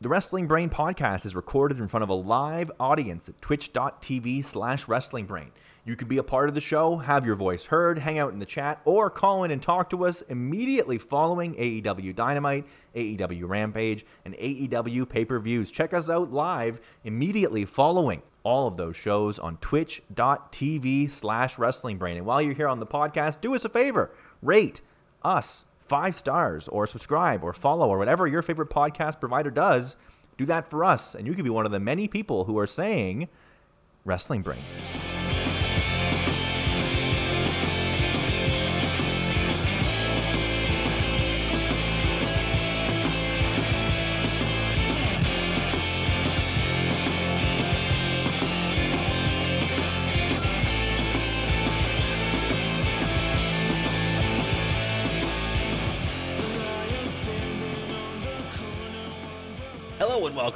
The Wrestling Brain podcast is recorded in front of a live audience at twitch.tv slash wrestlingbrain. You can be a part of the show, have your voice heard, hang out in the chat, or call in and talk to us immediately following AEW Dynamite, AEW Rampage, and AEW pay-per-views. Check us out live immediately following all of those shows on twitch.tv slash wrestlingbrain. And while you're here on the podcast, do us a favor, rate us five stars or subscribe or follow or whatever your favorite podcast provider does. Do that for us, and you could be one of the many people who are saying Wrestling Brain.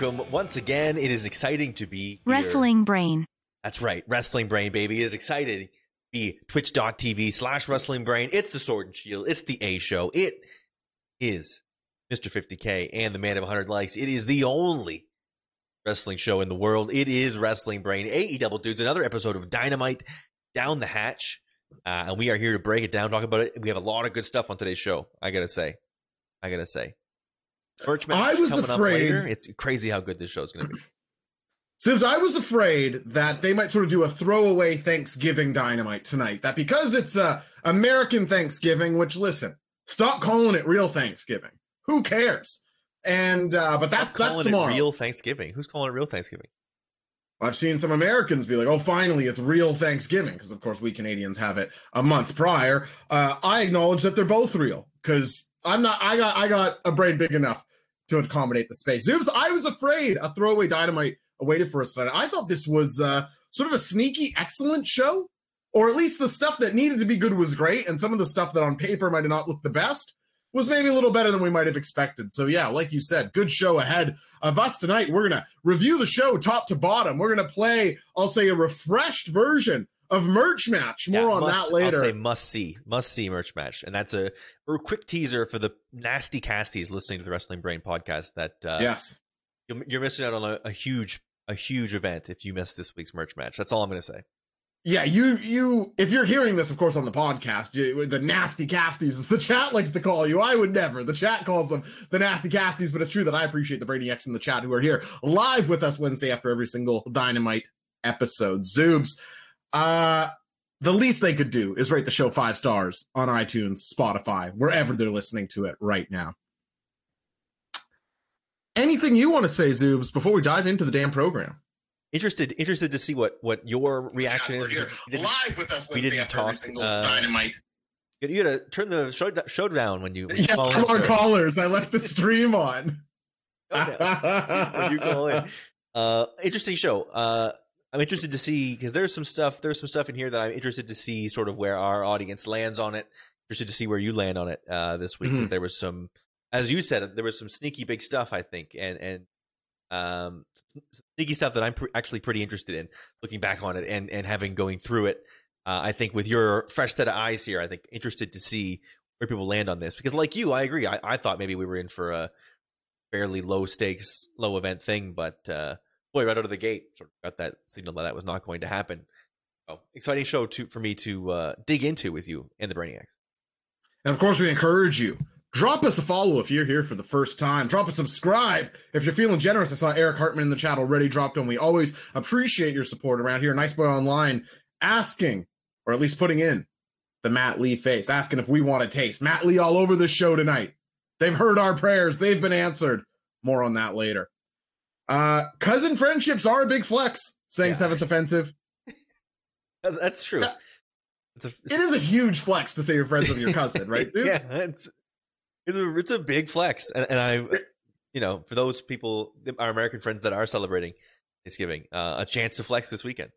Welcome once again. It is exciting to be here. Wrestling Brain. That's right, Wrestling Brain, baby. It is exciting. Be twitch.tv slash wrestling brain. It's the Sword and Shield. It's the A show. It is Mr. 50K and the man of 100 likes. It is the only wrestling show in the world. It is Wrestling Brain. AE Double Dudes, another episode of Dynamite Down the Hatch. Uh, and we are here to break it down, talk about it. We have a lot of good stuff on today's show. I gotta say, I gotta say. Match I was afraid-. It's crazy how good this show is gonna be. Since I was afraid that they might sort of do a throwaway Thanksgiving dynamite tonight, that because it's a American Thanksgiving, which listen, stop calling it real Thanksgiving. Who cares? And uh but that's Calling that's it tomorrow. real Thanksgiving. Who's calling it real Thanksgiving? I've seen some Americans be like, "Oh, finally, it's real Thanksgiving," because of course we Canadians have it a month prior. Uh, I acknowledge that they're both real because I'm not. I got I got a brain big enough to accommodate the space. Zoobs. I was afraid a throwaway dynamite awaited for us tonight. I thought this was uh, sort of a sneaky, excellent show, or at least the stuff that needed to be good was great, and some of the stuff that on paper might not looked the best was maybe a little better than we might have expected. So yeah, like you said, good show ahead of us tonight. We're gonna review the show top to bottom. We're gonna play, I'll say, a refreshed version of merch match. More Yeah, on must- that later. I'll say must see, must see merch match, and that's a, a quick teaser for the nasty casties listening to the Wrestling Brain podcast. That uh, yes. you're, you're missing out on a, a huge, a huge event if you miss this week's merch match. That's all I'm going to say. Yeah, you you if you're hearing this, of course, on the podcast, you, the nasty casties, as the chat likes to call you. I would never. The chat calls them the nasty casties, but it's true that I appreciate the X in the chat who are here live with us Wednesday after every single Dynamite episode. Zoobs. Uh the least they could do is rate the show five stars on iTunes, Spotify, wherever they're listening to it right now. Anything you want to say, Zoobs, before we dive into the damn program? Interested, interested to see what what your reaction We're is. here We didn't- live with us we Wednesday didn't after every talk, single uh, Dynamite. You you gotta turn the show, show down when you. when you Yeah, call in, come on, callers. I left the stream on. Show down when you call in. Uh, interesting show. Uh, I'm interested to see because there's some stuff. There's some stuff in here that I'm interested to see, sort of where our audience lands on it. Interested to see where you land on it uh, this week because there was some, as you said, there was some sneaky big stuff. I think, and and um, some sneaky stuff that I'm pr- actually pretty interested in looking back on it and and having going through it. Uh, I think with your fresh set of eyes here, I think interested to see where people land on this because, like you, I agree. I, I thought maybe we were in for a fairly low stakes, low event thing, but uh, boy, right out of the gate, sort of got that signal that that was not going to happen. So exciting show to for me to uh, dig into with you and the Brainiacs. And of course, we encourage you. Drop us a follow if you're here for the first time. Drop a subscribe if you're feeling generous. I saw Eric Hartman in the chat already dropped on. We always appreciate your support around here. Nice boy online asking, or at least putting in the Matt Lee face, asking if we want to taste. Matt Lee all over the show tonight. They've heard our prayers. They've been answered. More on that later. Uh, cousin friendships are a big flex, saying Yeah. seventh offensive. That's, that's true. It's a, It is a huge flex to say you're friends with your cousin, right? dude? yeah, it's it's a it's a big flex, and, and I, you know, for those people, our American friends that are celebrating Thanksgiving, uh, a chance to flex this weekend.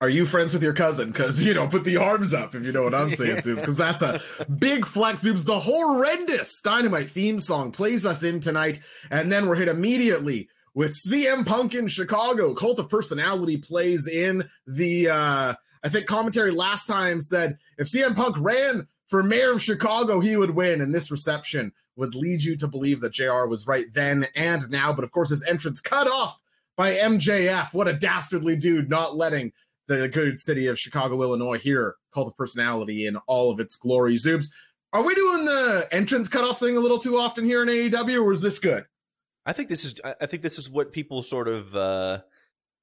Are you friends with your cousin? Because you know, put the arms up if you know what I'm saying, Zoobs. Because that's a big flex, Zoobs. The horrendous Dynamite theme song plays us in tonight, and then we're hit immediately with CM Punk in Chicago. Cult of Personality plays in the. uh I think commentary last time said if CM Punk ran for mayor of Chicago, he would win. And this reception would lead you to believe that JR was right then and now. But of course, his entrance cut off by MJF. What a dastardly dude, not letting the good city of Chicago, Illinois, hear Cult of Personality in all of its glory. Zoobs, are we doing the entrance cutoff thing a little too often here in AEW, or is this good? I think this is. I think this is what people sort of uh,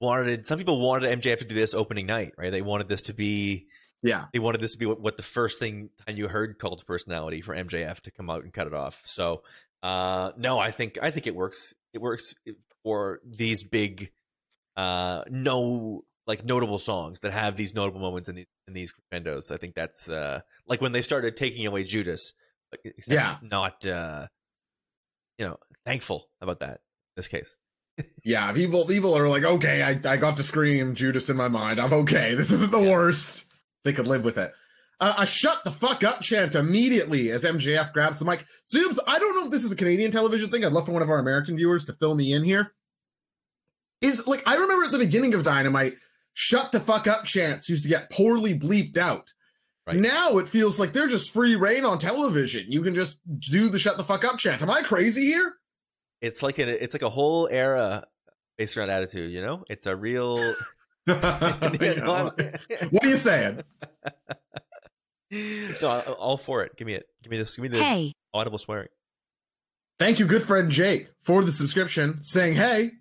wanted. Some people wanted MJF to do this opening night, right? They wanted this to be. Yeah, they wanted this to be what, what the first thing time you heard Cult Personality for MJF to come out and cut it off. So, uh, no, I think I think it works. It works for these big, uh, no like notable songs that have these notable moments in these in these crescendos. I think that's uh, like when they started taking away Judas. Like, yeah, not uh, you know thankful about that. In this case. yeah, people people are like, okay, I, I got to scream Judas in my mind. I'm okay. This isn't the yeah. worst. They could live with it. Uh, a shut the fuck up chant immediately as MJF grabs the mic. Zoobs, I don't know if this is a Canadian television thing. I'd love for one of our American viewers to fill me in here. Is like I remember at the beginning of Dynamite, shut the fuck up chants used to get poorly bleeped out. Right. Now it feels like they're just free reign on television. You can just do the shut the fuck up chant. Am I crazy here? It's like a it's like a whole era based around attitude, you know? It's a real what are you saying? no, all for it. Give me it. Give me this. Give me the hey. audible swearing. Thank you, good friend Jake, for the subscription, saying, "Hey,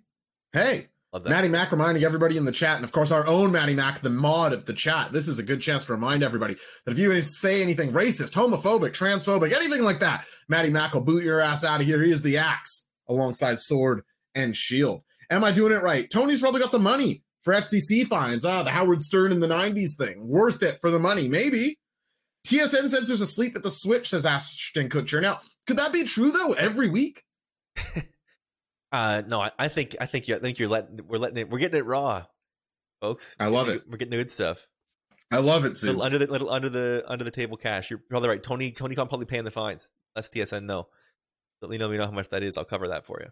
hey, Maddie Mac reminding everybody in the chat, and of course our own Maddie Mac, the mod of the chat. This is a good chance to remind everybody that if you say anything racist, homophobic, transphobic, anything like that, Maddie Mac will boot your ass out of here. He is the axe alongside sword and shield. Am I doing it right? Tony's probably got the money for FCC fines. Ah, the Howard Stern in the 90s thing. Worth it for the money, maybe. TSN censors asleep at the switch, says Ashton Kutcher. Now, could that be true though every week? Uh, no, I, I, think I think you I think you're letting we're letting it we're getting it raw, folks. I love it. We're getting the good stuff. I love it. Little under the little under the under the table cash. You're probably right. Tony Tony Khan probably paying the fines. That's TSN. No, let me know. Me know how much that is. I'll cover that for you.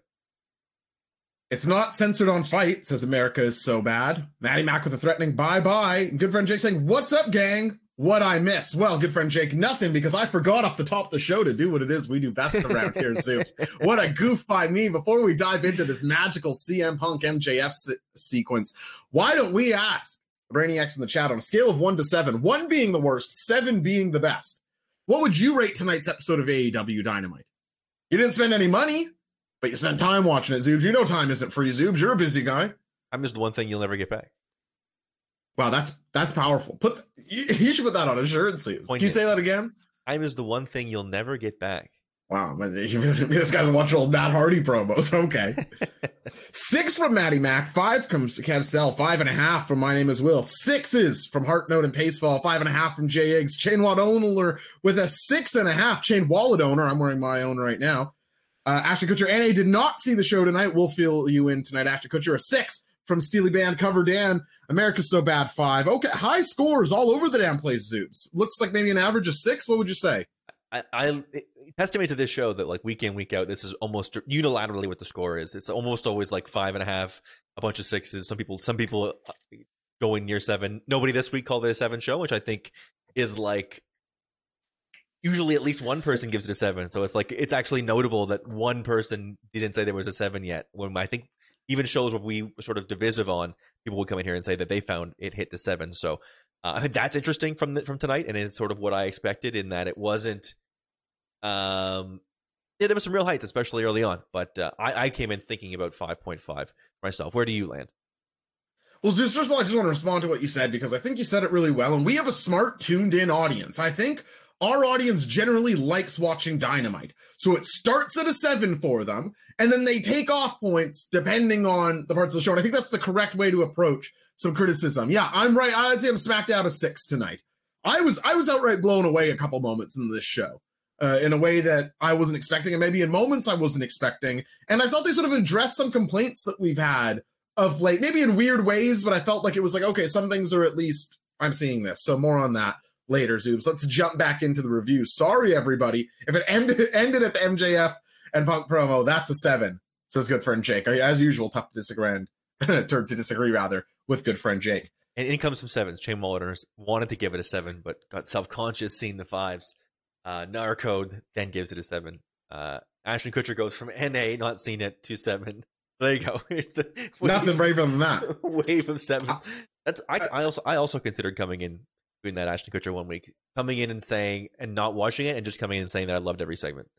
It's not censored on fight, Says America is so bad. Maddie Mac with a threatening bye bye. Good friend Jake saying, "What's up, gang? what I miss? Well, good friend Jake, nothing because I forgot off the top of the show to do what it is we do best around here, Zeus. What a goof by me. Before we dive into this magical CM Punk MJF se- sequence, why don't we ask Brainiacs in the chat on a scale of one to seven, one being the worst, seven being the best? What would you rate tonight's episode of AEW Dynamite? You didn't spend any money, but you spent time watching it, Zoobs. You know time isn't free, Zoobs. You're a busy guy. I missed the one thing you'll never get back. Wow, that's that's powerful. Put he should put that on his shirt. Sleeves. Can you say that again? Time is the one thing you'll never get back. Wow, this guy's watching old Matt Hardy promos. Okay, six from Maddie Mac, five from Kev Cell, five and a half from My Name Is Will, sixes from Heart Note and Pacefall, five and a half from Jay Eggs, Chain Wallet owner with a six and a half. Chain Wallet owner, I'm wearing my own right now. Uh, Ashton Kutcher, NA did not see the show tonight. We'll fill you in tonight. Ashton Kutcher, a six from Steely Band cover Dan. America's so bad five. Okay, high scores all over the damn place. Zoobs looks like maybe an average of six. What would you say? I, I estimate to this show that like week in week out, this is almost unilaterally what the score is. It's almost always like five and a half, a bunch of sixes. Some people, some people uh, going near seven. Nobody this week called it a seven show, which I think is like usually at least one person gives it a seven. So it's like it's actually notable that one person didn't say there was a seven yet. When I think even shows where we were sort of divisive on, people would come in here and say that they found it hit to seven. So uh, I think that's interesting from the, from tonight, and it's sort of what I expected in that it wasn't. Um, yeah, there was some real heights, especially early on, but uh, I, I came in thinking about five point five myself. Where do you land? Well, just first of all, I just want to respond to what you said because I think you said it really well, and we have a smart, tuned-in audience. I think our audience generally likes watching Dynamite. So it starts at a seven for them, and then they take off points depending on the parts of the show. And I think that's the correct way to approach some criticism. Yeah, I'm right. I'd say I'm smacked out of six tonight. I was I was outright blown away a couple moments in this show. Uh, in a way that I wasn't expecting, and maybe in moments I wasn't expecting. And I thought they sort of addressed some complaints that we've had of late, maybe in weird ways, but I felt like it was like, okay, some things are at least I'm seeing this. So more on that later, Zoobs. Let's jump back into the review. Sorry, everybody. If it ended, ended at the MJF and Punk promo, that's a seven. Says good friend Jake. As usual, tough to disagree, to disagree rather with good friend Jake. And in comes some sevens. Chain Walleters wanted to give it a seven, but got self conscious seeing the fives. Uh, Narco then gives it a seven. Uh, Ashton Kutcher goes from NA, not seen it, to seven. There you go. The Nothing braver than that. wave of seven. That's I, I also I also considered coming in doing that Ashton Kutcher one week, coming in and saying and not watching it, and just coming in and saying that I loved every segment.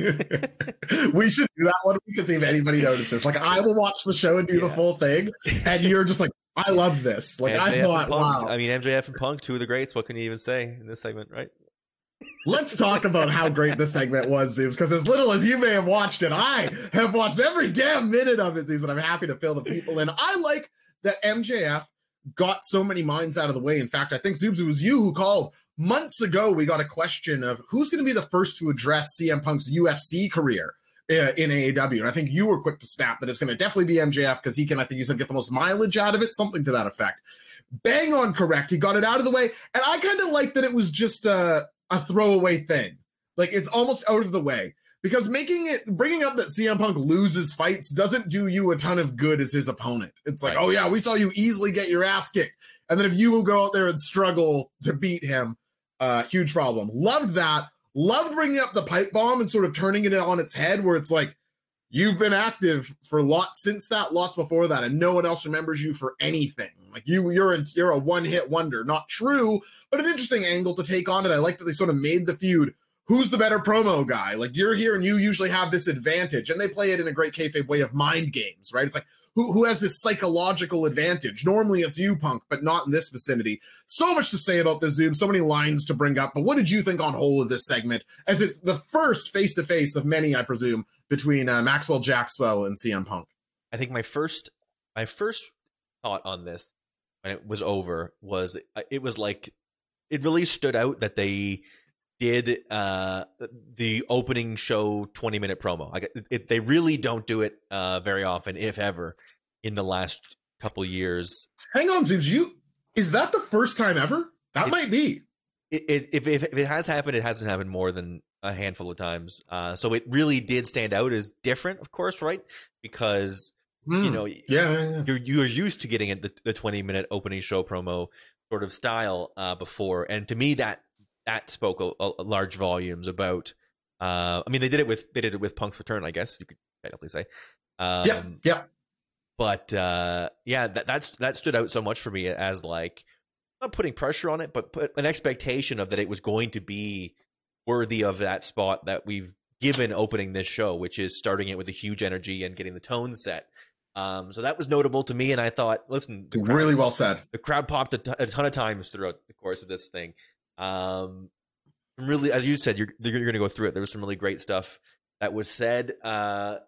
we should do that one see if anybody notices. Like I will watch the show and do the full thing, and you're just like, I love this. Like I MJF thought, and wow. I mean MJF and Punk, two of the greats. What can you even say in this segment, right? Let's talk about how great this segment was, Zoobs, because as little as you may have watched it, I have watched every damn minute of it, Zoobs, and I'm happy to fill the people in. I like that MJF got so many minds out of the way. In fact, I think Zoobs, it was you who called months ago. We got a question of who's going to be the first to address CM Punk's UFC career uh, in AEW. And I think you were quick to snap that it's going to definitely be MJF because he can, I think you said, get the most mileage out of it, something to that effect. Bang on correct. He got it out of the way. And I kind of like that it was just a, a throwaway thing. Like it's almost out of the way because making it, bringing up that CM Punk loses fights doesn't do you a ton of good as his opponent. It's like, Right. oh yeah, we saw you easily get your ass kicked. And then if you will go out there and struggle to beat him, uh, huge problem. Loved that. Loved bringing up the pipe bomb and sort of turning it on its head, where it's like, you've been active for lots since that, lots before that, and no one else remembers you for anything. Like you, you're a, you're a one hit wonder. Not true, but an interesting angle to take on it. I like that they sort of made the feud. Who's the better promo guy? Like you're here and you usually have this advantage, and they play it in a great kayfabe way of mind games, right? It's like who who has this psychological advantage? Normally it's you, Punk, but not in this vicinity. So much to say about the Zoom, so many lines to bring up. But what did you think on whole of this segment? As it's the first face to face of many, I presume, between uh, Maxwell Jackswell and CM Punk. I think my first my first thought on this when it was over was uh, it was like it really stood out that they did uh the opening show 20 minute promo like it, it, they really don't do it uh very often if ever in the last couple years Hang on, Zoobs. You is that the first time ever? That It's- might be. it, it, if, if if it has happened, it hasn't happened more than a handful of times. Uh, so it really did stand out as different, of course, right? Because you Hmm. know Yeah, yeah, yeah. you're you're used to getting it the, the 20 minute opening show promo sort of style uh, before, and to me that that spoke a, a large volumes about. Uh, I mean, they did it with they did it with Punk's return, I guess you could technically say. Um, yeah, yeah. but uh yeah that that's that stood out so much for me as like not putting pressure on it but put an expectation of that it was going to be worthy of that spot that we've given opening this show which is starting it with a huge energy and getting the tone set um so that was notable to me and i thought listen crowd, Really well said. the crowd popped a t- a ton of times throughout the course of this thing um really as you said you're, you're going to go through it there was some really great stuff that was said uh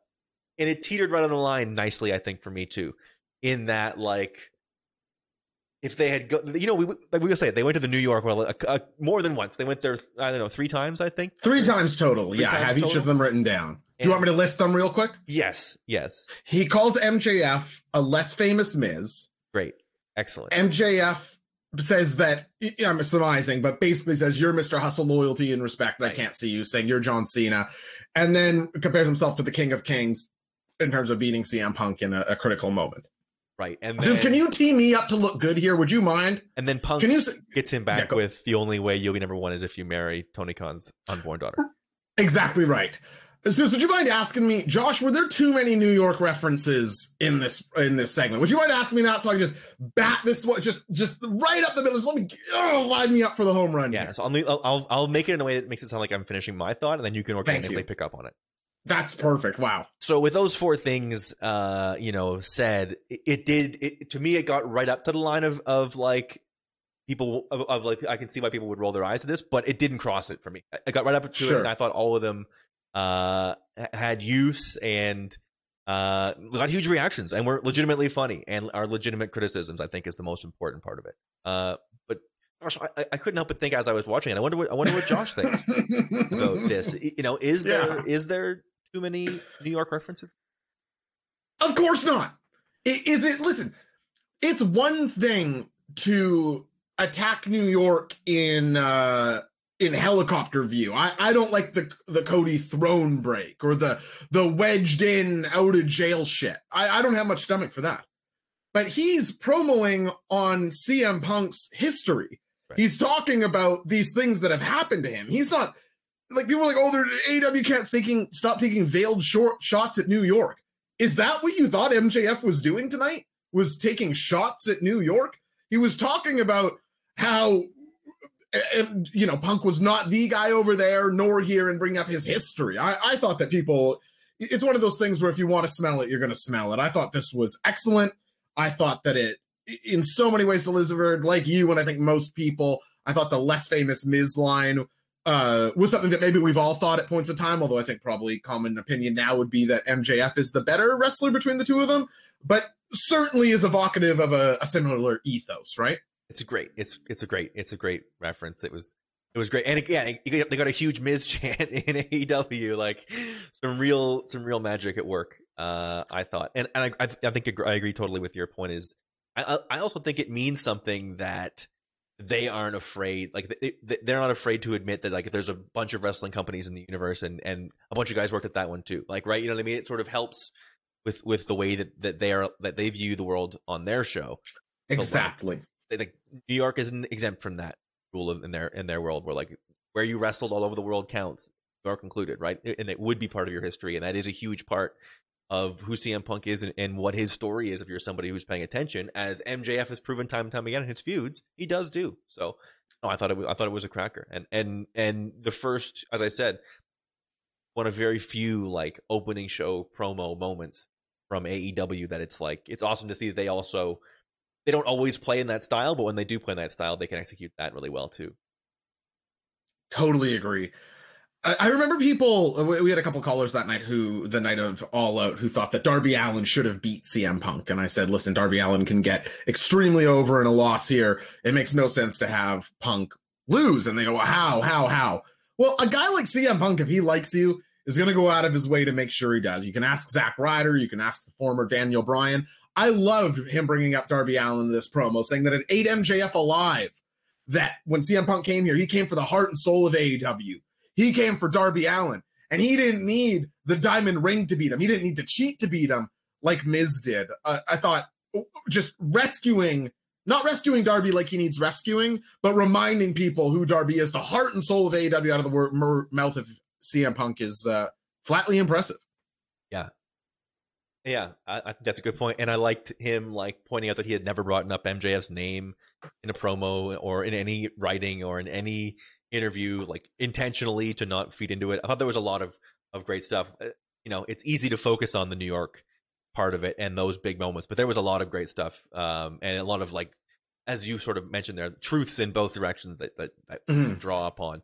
and it teetered right on the line nicely i think for me too in that like if they had go you know we like we were saying they went to the new york well a, a, more than once they went there i don't know three times i think Three times total. Three yeah, I times have each of them written down. Do you want me to list them real quick? yes yes He calls MJF a less famous Miz. great excellent MJF says that I'm surmising, but basically says you're Mr. Hustle, loyalty, and respect. I can't see you saying you're John Cena, and then compares himself to the King of Kings in terms of beating CM Punk in a, a critical moment. right and then, can you tee me up to look good here? Would you mind? and then punk Can you gets him back go- with the only way you'll be number one is if you marry tony khan's unborn daughter exactly right? Zeus, would you mind asking me, Josh? Were there too many New York references in this in this segment? Would you mind asking me that so I can just bat this one just just right up the middle? Just let me oh, line me up for the home run. Yeah, here. so I'll, I'll I'll make it in a way that makes it sound like I'm finishing my thought, and then you can organically you. pick up on it. that's perfect. Wow. So with those four things, uh, you know, said, it, it did it, to me. It got right up to the line of of like people of, of like I can see why people would roll their eyes at this, but it didn't cross it for me. I got right up to it, and I thought all of them uh had use and uh got huge reactions and were legitimately funny and are legitimate criticisms. I think is the most important part of it. Uh, but gosh, I, I couldn't help but think as I was watching it. I wonder what I wonder what Josh thinks about this. You know, is there is Yeah. there too many New York references? Of course not. Is it? Listen, it's one thing to attack New York in uh in helicopter view. I I don't like the the Cody throne break or the the wedged in out of jail shit. I I don't have much stomach for that. But he's promoing on CM Punk's history. Right. He's talking about these things that have happened to him. He's not like people are like, oh, they're AW can't taking stop taking veiled short shots at New York. Is that what you thought MJF was doing tonight? Was taking shots at New York? He was talking about how you know Punk was not the guy over there nor here and bring up his history. I, I thought that people it's one of those things where if you want to smell it, you're going to smell it. I thought this was excellent. I thought that it, in so many ways, Elizabeth, like you, and I think most people, I thought the less famous Miz line uh, was something that maybe we've all thought at points of time. Although I think probably common opinion now would be that MJF is the better wrestler between the two of them, but certainly is evocative of a, a similar ethos, right? It's great. It's it's a great. It's a great reference. It was it was great, and yeah, they got a huge Miz chant in AEW, like some real some real magic at work. Uh, I thought, and, and I, I think I agree totally with your point. Is I I also think it means something that they aren't afraid like they, they're not afraid to admit that like if there's a bunch of wrestling companies in the universe and and a bunch of guys worked at that one too like right you know what i mean it sort of helps with with the way that that they are that they view the world on their show exactly like, like new york isn't exempt from that rule in their in their world where like where you wrestled all over the world counts are concluded right? And it would be part of your history and that is a huge part of who CM Punk is and, and, what his story is if you're somebody who's paying attention as MJF has proven time and time again in his feuds he does do. So no, I thought it was, I thought it was a cracker. And and and the first as I said one of very few like opening show promo moments from AEW that it's like it's awesome to see that they also they don't always play in that style, but when they do play in that style, they can execute that really well too. Totally agree. I remember people. Uh, we had a couple callers that night who, the night of All Out, who thought that Darby Allin should have beat CM Punk, and I said, "Listen, Darby Allin can get extremely over in a loss here. It makes no sense to have Punk lose." And they go, "How? How? How?" Well, a guy like CM Punk, if he likes you, is going to go out of his way to make sure he does. You can ask Zack Ryder, you can ask the former Daniel Bryan. I loved him bringing up Darby Allin in this promo, saying that it ate MJF alive. That when CM Punk came here, he came for the heart and soul of AEW. He came for Darby Allin, and he didn't need the diamond ring to beat him. He didn't need to cheat to beat him like Miz did. Uh, I thought just rescuing, not rescuing Darby like he needs rescuing, but reminding people who Darby is, the heart and soul of AEW out of the mouth of CM Punk is uh, flatly impressive. Yeah, I, I, think that's a good point, and I liked him like pointing out that he had never brought up MJF's name in a promo or in any writing or in any interview, like intentionally to not feed into it. I thought there was a lot of of great stuff. Uh, you know, it's easy to focus on the New York part of it and those big moments, but there was a lot of great stuff, um, and a lot of like, as you sort of mentioned there, truths in both directions that that, that mm-hmm. draw upon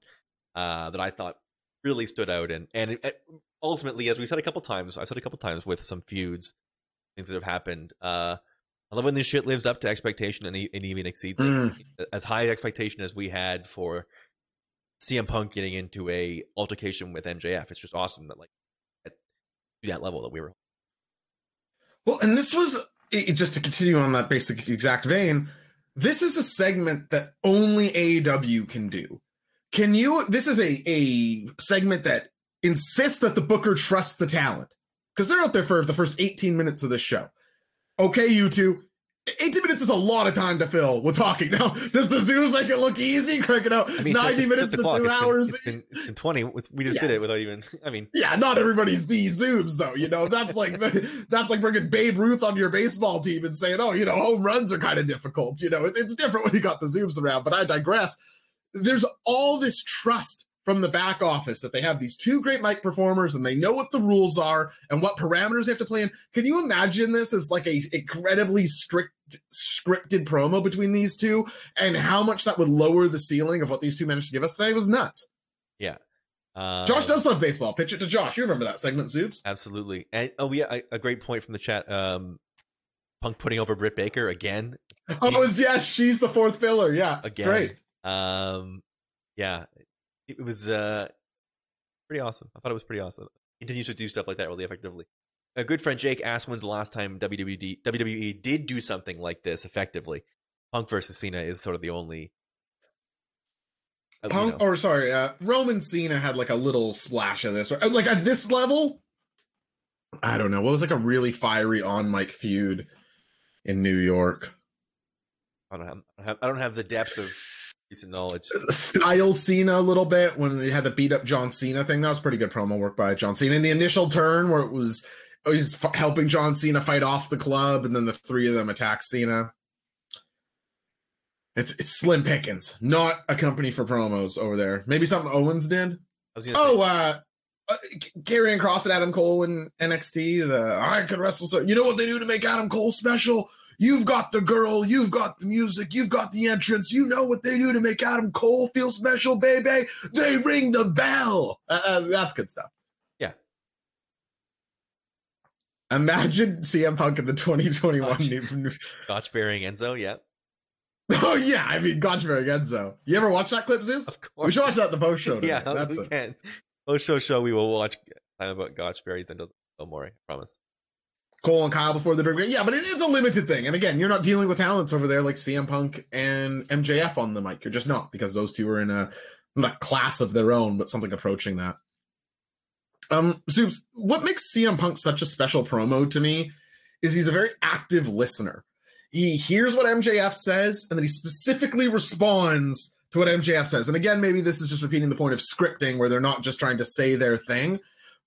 uh, that I thought really stood out and and it, ultimately, as we said a couple times, I said a couple times with some feuds, things that have happened. Uh, I love when this shit lives up to expectation and, and even exceeds mm. it. As high expectation as we had for CM Punk getting into a altercation with MJF, it's just awesome that like at that level that we were. Well, and this was just to continue on that basic exact vein. This is a segment that only AEW can do. Can you? This is a a segment that insist that the booker trusts the talent because they're out there for the first 18 minutes of this show. Okay, you two. 18 minutes is a lot of time to fill with talking. Now, does the Zoobs make it look easy? Cranking out I mean, 90 minutes to two hours. It's been, it's been 20. We just yeah. did it without even, I mean. Yeah, not everybody's the Zoobs, though. You know, that's like that's like bringing Babe Ruth on your baseball team and saying, oh, you know, home runs are kind of difficult. You know, it's different when you got the Zoobs around, but I digress. There's all this trust from the back office that they have these two great mic performers and they know what the rules are and what parameters they have to play in. Can you imagine this as like a incredibly strict scripted promo between these two and how much that would lower the ceiling of what these two managed to give us today was nuts. Yeah. Uh, Josh does love baseball. Pitch it to Josh. You remember that segment, Zoobs? Absolutely. And oh yeah, a great point from the chat. Um, Punk putting over Britt Baker again. Oh, yes, yeah, she's the fourth filler. Yeah, again. Great. Um, yeah, it was uh, pretty awesome. I thought it was pretty awesome. Continues to do stuff like that really effectively. A good friend Jake asked when's the last time WWE WWE did do something like this effectively. Punk versus Cena is sort of the only. Uh, Punk, you know. or sorry, uh, Roman Cena had like a little splash of this, or like at this level. I don't know. What was like a really fiery on mic feud in New York? I don't have, I don't have, I don't have the depth of recent knowledge. Style Cena a little bit when they had the beat up John Cena thing. That was pretty good promo work by John Cena. In the initial turn where it was he's f- helping John Cena fight off the club, and then the three of them attack Cena. It's, it's slim pickings, not a company for promos over there. Maybe something Owens did. I was gonna Oh, uh, uh Karrion Kross and Adam Cole in NXT. The I could wrestle. So you know what they do to make Adam Cole special? You've got the girl, you've got the music, you've got the entrance. You know what they do to make Adam Cole feel special, baby? They ring the bell. Uh, uh, that's good stuff. Yeah. Imagine CM Punk in the 2021 Gotcha. new. Gotch bearing Enzo. Yeah, Oh yeah, I mean Gotchberg Enzo. You ever watch that clip, Zeus? of course. We should watch that at the post show. yeah, that's we can. Post show show we will watch time about Gotch berries and does more. I promise. Cole and Kyle before the big yeah, but it is a limited thing. And again, you're not dealing with talents over there like CM Punk and MJF on the mic. You're just not because those two are in a not class of their own, but something approaching that. Um, Soups, what makes CM Punk such a special promo to me is he's a very active listener. He hears what MJF says, and then he specifically responds to what MJF says. And again, maybe this is just repeating the point of scripting where they're not just trying to say their thing,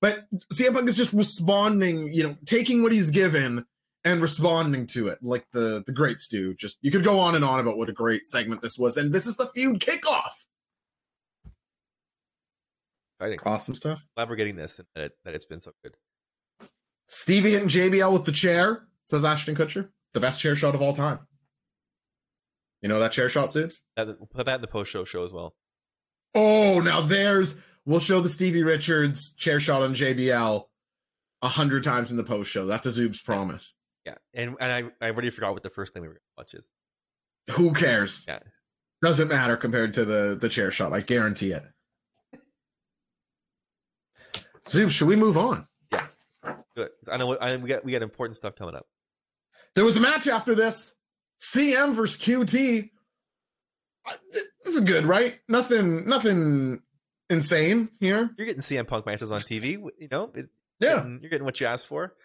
but CM Punk is just responding, you know, taking what he's given and responding to it, like the the greats do. Just you could go on and on about what a great segment this was, and this is the feud kickoff. Exciting. Awesome stuff. Glad we're getting this and that, it, that it's been so good. Stevie hitting JBL with the chair, says Ashton Kutcher. The best chair shot of all time. You know that chair shot, Subs? That, put that in the post show show as well. Oh, now there's we'll show the Stevie Richards chair shot on JBL a hundred times in the post show. That's a Zoob's promise. Yeah, and and I I already forgot what the first thing we were gonna watch is. Who cares? Yeah. Doesn't matter compared to the the chair shot. I guarantee it. Zoom, should we move on? Yeah, good. I know I, we got we got important stuff coming up. There was a match after this. CM versus QT. Uh, This is good, right? Nothing, nothing insane here. You're getting CM Punk matches on TV. You know, it, Yeah, getting- you're getting what you asked for.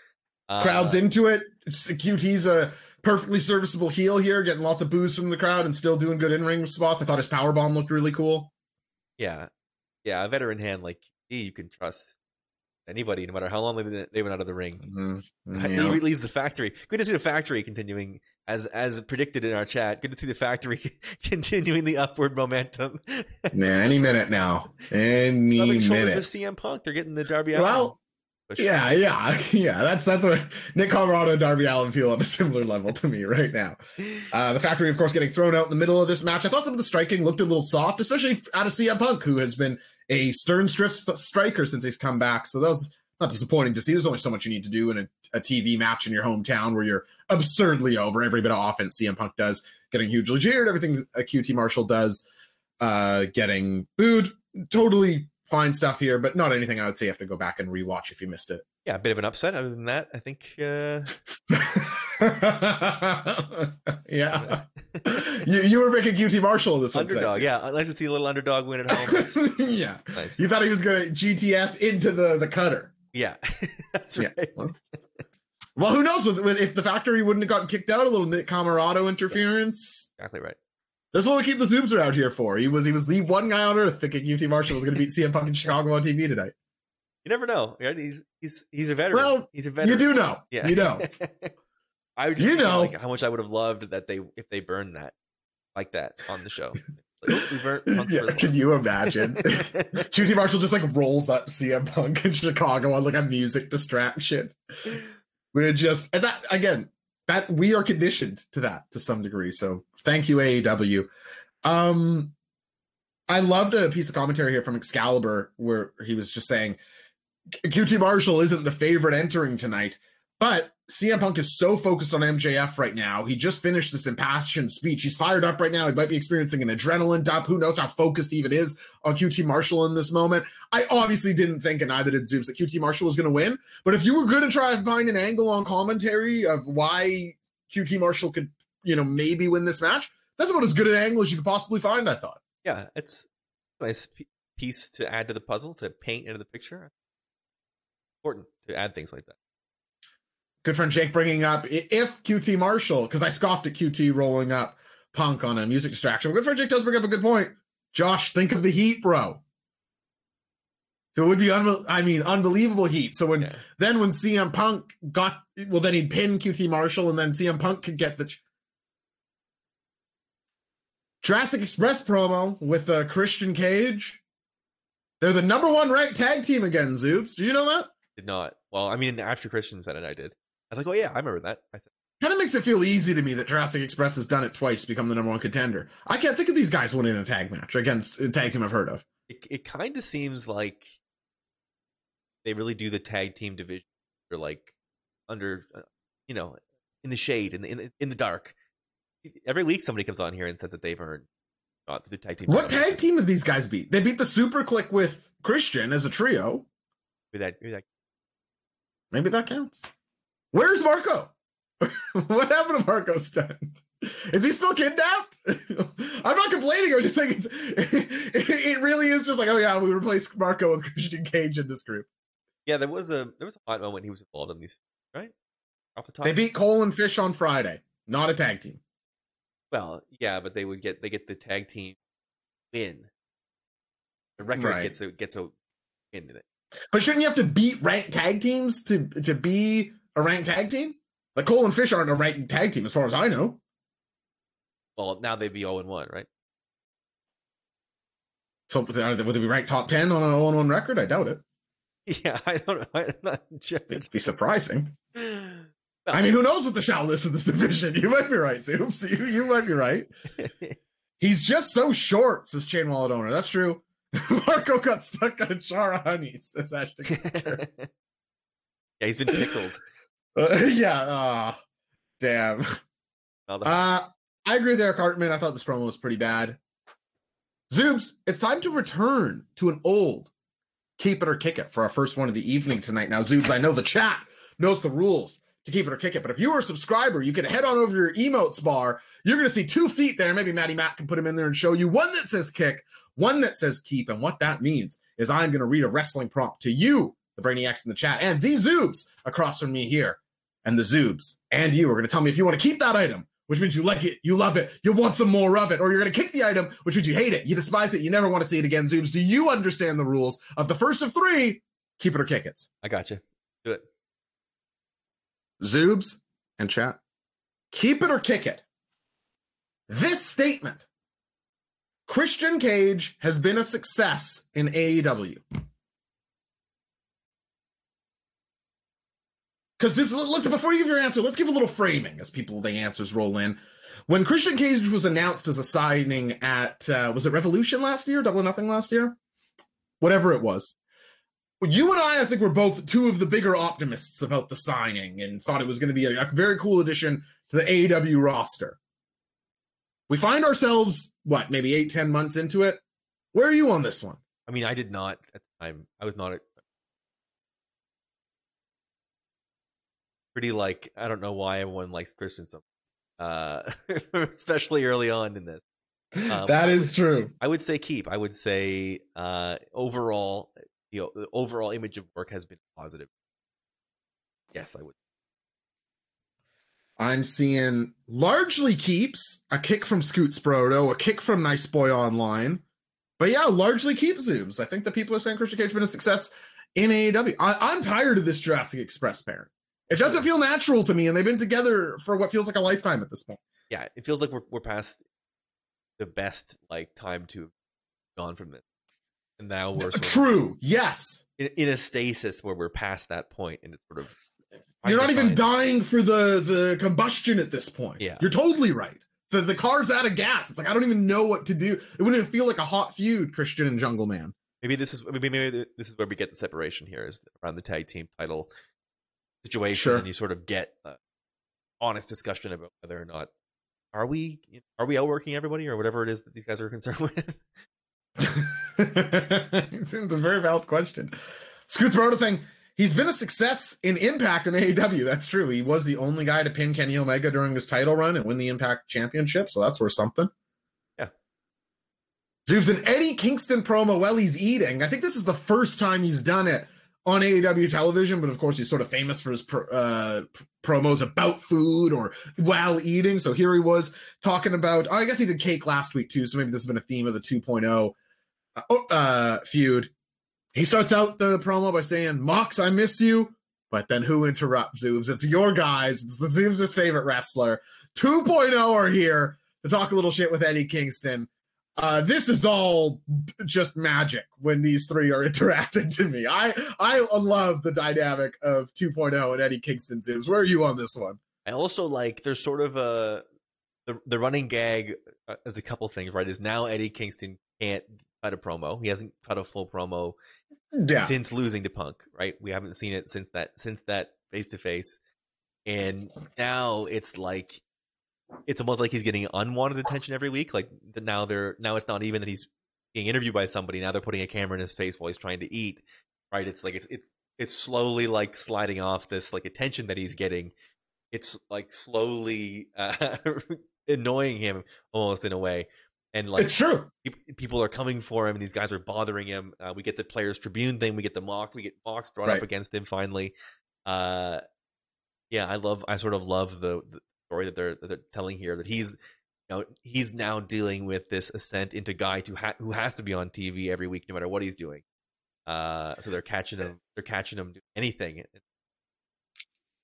Uh, crowd's into it. It's- QT's a perfectly serviceable heel here, getting lots of boos from the crowd and still doing good in ring spots. I thought his power bomb looked really cool. Yeah, yeah, a veteran hand like he, you can trust anybody, no matter how long they've been, out of the ring. Mhm. He Yeah. leads the factory. Good to see the factory continuing as as predicted in our chat. Good to see the factory continuing the upward momentum. Yeah, any minute now. Any minute. with CM Punk. They're getting the Darby Well, push. yeah, yeah, yeah. That's that's what Nick Comoroto and Darby Allin feel on a similar level to me right now. Uh, the factory, of course, getting thrown out in the middle of this match. I thought some of the striking looked a little soft, especially out of CM Punk, who has been a stern strip st- striker since he's come back. So that was not disappointing to see. There's only so much you need to do in a, a TV match in your hometown where you're absurdly over every bit of offense CM Punk does, getting hugely jeered, everything a QT Marshall does, uh, getting booed. Totally fine stuff here, but not anything I would say you have to go back and rewatch if you missed it. yeah, a bit of an upset. Other than that, I think uh, yeah. you, you were making QT Marshall this one. underdog. Yeah, nice to see a little underdog win at home. Yeah. nice. You thought he was going to GTS into the, the cutter. Yeah, that's Yeah. right. Well, Well, who knows? With, with, if the factory wouldn't have gotten kicked out, a little Nick Comoroto interference. Exactly right. That's what we keep the Zoobs around here for. He was he was the one guy on earth thinking QT Marshall was going to beat CM Punk in Chicago on TV tonight. You never know. He's he's he's a veteran. Well, he's a veteran. You do know. Yeah. You know. I just you know. like how much I would have loved that they if they burned that like that on the show. Like, "Oh, yeah, can you imagine? QT Marshall just like rolls up CM Punk in Chicago on like a music distraction. We're just and that again, that we are conditioned to that to some degree. So thank you, AEW. Um I loved a piece of commentary here from Excalibur where he was just saying QT Marshall isn't the favorite entering tonight, but CM Punk is so focused on MJF right now. He just finished this impassioned speech. He's fired up right now. He might be experiencing an adrenaline dump. Who knows how focused he even is on QT Marshall in this moment? I obviously didn't think, and neither did Zoobs, that QT Marshall was going to win. But if you were going to try and find an angle on commentary of why QT Marshall could, you know, maybe win this match, that's about as good an angle as you could possibly find, I thought. Yeah, it's a nice piece to add to the puzzle to paint into the picture. Important to add things like that. good friend Jake bringing up if QT Marshall, because I scoffed at QT rolling up Punk on a music distraction. Good friend Jake does bring up a good point. Josh, think of the heat, bro. So it would be, unbe- I mean, unbelievable heat. So when Yeah. then when CM Punk got, well, then he'd pin QT Marshall, and then CM Punk could get the Jurassic Express promo with uh, Christian Cage. They're the number one ranked tag team again, Zoobs. Do you know that? Did not. Well, I mean, after Christian said it, I did. I was like, oh yeah, I remember that. I said, Kind of makes it feel easy to me that Jurassic Express has done it twice to become the number one contender. I can't think of these guys winning a tag match against a tag team I've heard of. it, it kind of seems like they really do the tag team division or like under uh, you know in the shade in the, in the in the dark every week somebody comes on here and says that they've earned the tag team What tag matches. team did these guys beat? They beat the SuperKliq with Christian as a trio. Maybe that, maybe that- Maybe that counts. Where's Marko? what happened to Marko Stunt? Is he still kidnapped? I'm not complaining. I'm just saying it's, it really is just like, oh yeah, we replaced Marko with Christian Cage in this group. yeah there was a there was a hot moment he was involved in these right off the top They beat Cole and Fish on Friday. Not a tag team. Well yeah but they would get they get the tag team win the record Right. gets a gets a win in it But shouldn't you have to beat ranked tag teams to to be a ranked tag team? Like Cole and Fish aren't a ranked tag team, as far as I know. well now they'd be 0 and 1 right So would they be ranked top ten on an 0 1 record? I doubt it. yeah i don't know i'm not sure It'd be surprising. I mean, who knows what the shall list of this division? You might be right, Zoobs. You, you might be right. He's just so short, says Chain Wallet owner. That's true. Marko got stuck on a jar of honey, says Ashton. yeah, he's been pickled. Uh, yeah, ah, damn. Uh, I agree with Eric Hartman. I thought this promo was pretty bad. Zoobs, it's time to return to an old keep it or kick it for our first one of the evening tonight. Now, Zoobs, I know the chat knows the rules to keep it or kick it, but if you are a subscriber, you can head on over to your emotes bar. You're going to see two feet there. Maybe Matty Matt can put them in there and show you one that says kick, one that says keep. And what that means is I'm going to read a wrestling prompt to you, the Brainiacs in the chat, and the Zoobs across from me here. And the Zoobs and you are going to tell me if you want to keep that item, which means you like it, you love it, you want some more of it, or you're going to kick the item, which means you hate it, you despise it, you never want to see it again. Zoobs, do you understand the rules of the first of three? Keep it or kick it. I got you. Zoobs and chat. Keep it or kick it. This statement Christian Cage has been a success in AEW. Because let's before you give your answer, let's give a little framing as people the answers roll in. When Christian Cage was announced as a signing at uh, was it Revolution last year, Double or Nothing last year, whatever it was. You and I, I think, were both two of the bigger optimists about the signing and thought it was going to be a, a very cool addition to the AEW roster. We find ourselves what maybe eight, ten months into it. Where are you on this one? I mean, I did not at the time. I was not a, pretty like I don't know why everyone likes Christian so uh especially early on in this. Um, that I is true. I would say keep. I would say uh overall know the overall image of work has been positive. Yes, I would. I'm seeing largely keeps a kick from Scoot Sproto, a kick from Nice Boy Online. But yeah, largely keep Zoobs. I think the people are saying Christian Cage has been a success in AEW. I, I'm tired of this Jurassic Express pairing. It doesn't feel natural to me, and they've been together for what feels like a lifetime at this point. Yeah, it feels like we're we're past the best like time to have gone from this. And now we're sort of True. Yes. in, in a stasis where we're past that point and it's sort of You're not even dying for the the combustion at this point. Yeah. You're totally right. The the car's out of gas. It's like I don't even know what to do. It wouldn't even feel like a hot feud, Christian and Jungle Man. maybe this is maybe maybe this is where we get the separation here is around the tag team title situation Sure. and you sort of get a honest discussion about whether or not are we are we outworking everybody or whatever it is that these guys are concerned with it seems a very valid question. Scoot Baroda saying he's been a success in Impact and AEW. That's true. He was the only guy to pin Kenny Omega during his title run and win the Impact Championship, so that's worth something. Yeah. Zoob's an Eddie Kingston promo while he's eating. I think this is the first time he's done it on AEW television, but of course he's sort of famous for his pr- uh, promos about food or while eating. So here he was talking about. Oh, I guess he did cake last week too. So maybe this has been a theme of the 2.0 uh, uh, feud. He starts out the promo by saying, "Mox, I miss you." But then who interrupts Zoobs? It's your guys. It's the Zoobs' favorite wrestler. 2.0 are here to talk a little shit with Eddie Kingston. Uh, this is all just magic when these three are interacting to me. I I love the dynamic of 2.0 and Eddie Kingston Zoobs. Where are you on this one? I also like there's sort of a the the running gag uh, as a couple things, right? Is now Eddie Kingston can't cut a promo. He hasn't cut a full promo Yeah. since losing to Punk, right? We haven't seen it since that since that face to face, and now it's like it's almost like he's getting unwanted attention every week. Like now they're now it's not even that he's being interviewed by somebody. Now they're putting a camera in his face while he's trying to eat, right? It's like it's it's it's slowly like sliding off this like attention that he's getting. It's like slowly uh, annoying him almost in a way. And like it's true. people are coming for him and these guys are bothering him uh, we get the players tribune thing we get the mock we get Mox brought Right. up against him finally uh yeah i love i sort of love the, the story that they're that they're telling here that he's you know he's now dealing with this ascent into guy to ha- who has to be on tv every week no matter what he's doing uh so they're catching him they're catching him doing anything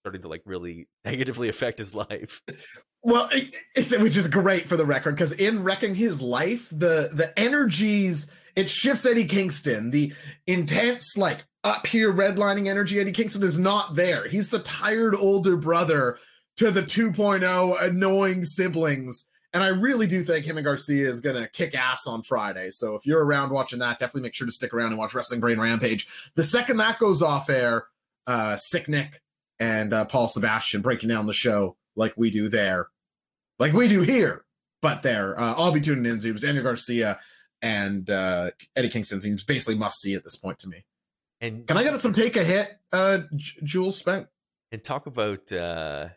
starting to like really negatively affect his life Well, it, which is great for the record because in wrecking his life, the the energies it shifts Eddie Kingston. The intense, like up here redlining energy, Eddie Kingston is not there. He's the tired older brother to the 2.0 annoying siblings. And I really do think him and Garcia is gonna kick ass on Friday. So if you're around watching that, definitely make sure to stick around and watch Wrestling Brain Rampage. The second that goes off air, uh, Sick Nick and uh, Paul Sebastian breaking down the show like we do there, like we do here, but there. Uh, I'll be tuning in. Zooms, Daniel Garcia, and uh, Eddie Kingston seems basically must see at this point to me. and Can I get some take a hit, uh, J- Jules Spent? and talk about uh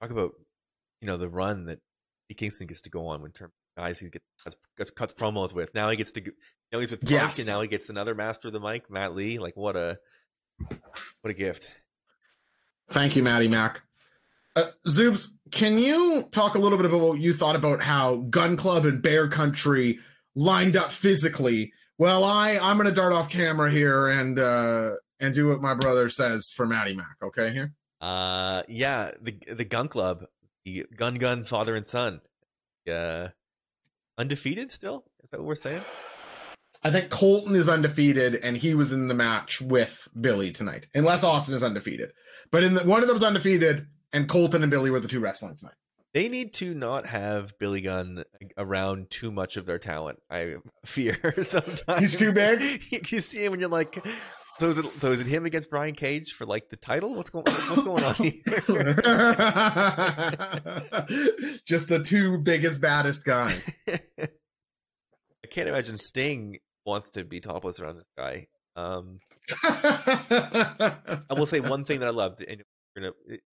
talk about you know the run that Eddie Kingston gets to go on when terms of guys he gets cuts, cuts, promos with. Now he gets to go, now he's with Yes. and now he gets another master of the mic, Matt Lee. Like what a what a gift. Thank you, Maddie Mac. Uh, Zoobs, can you talk a little bit about what you thought about how Gun Club and Bear Country lined up physically? Well, I I'm gonna dart off camera here and uh and do what my brother says for Maddie Mac. Okay, here. Uh yeah, the the Gun Club, the Gun Gun father and son. Uh undefeated still? Is that what we're saying? I think Colton is undefeated, and he was in the match with Billy tonight, unless Austin is undefeated. But in the, one of them's undefeated, and Colton and Billy were the two wrestling tonight. They need to not have Billy Gunn around too much of their talent. I fear sometimes He's too big? you see him and you're like, so is it so is it him against Brian Cage for like the title? What's going what's going on here? Just the two biggest, baddest guys. I can't imagine Sting wants to be topless around this guy. Um, I will say one thing that I loved, and gonna, it, it looked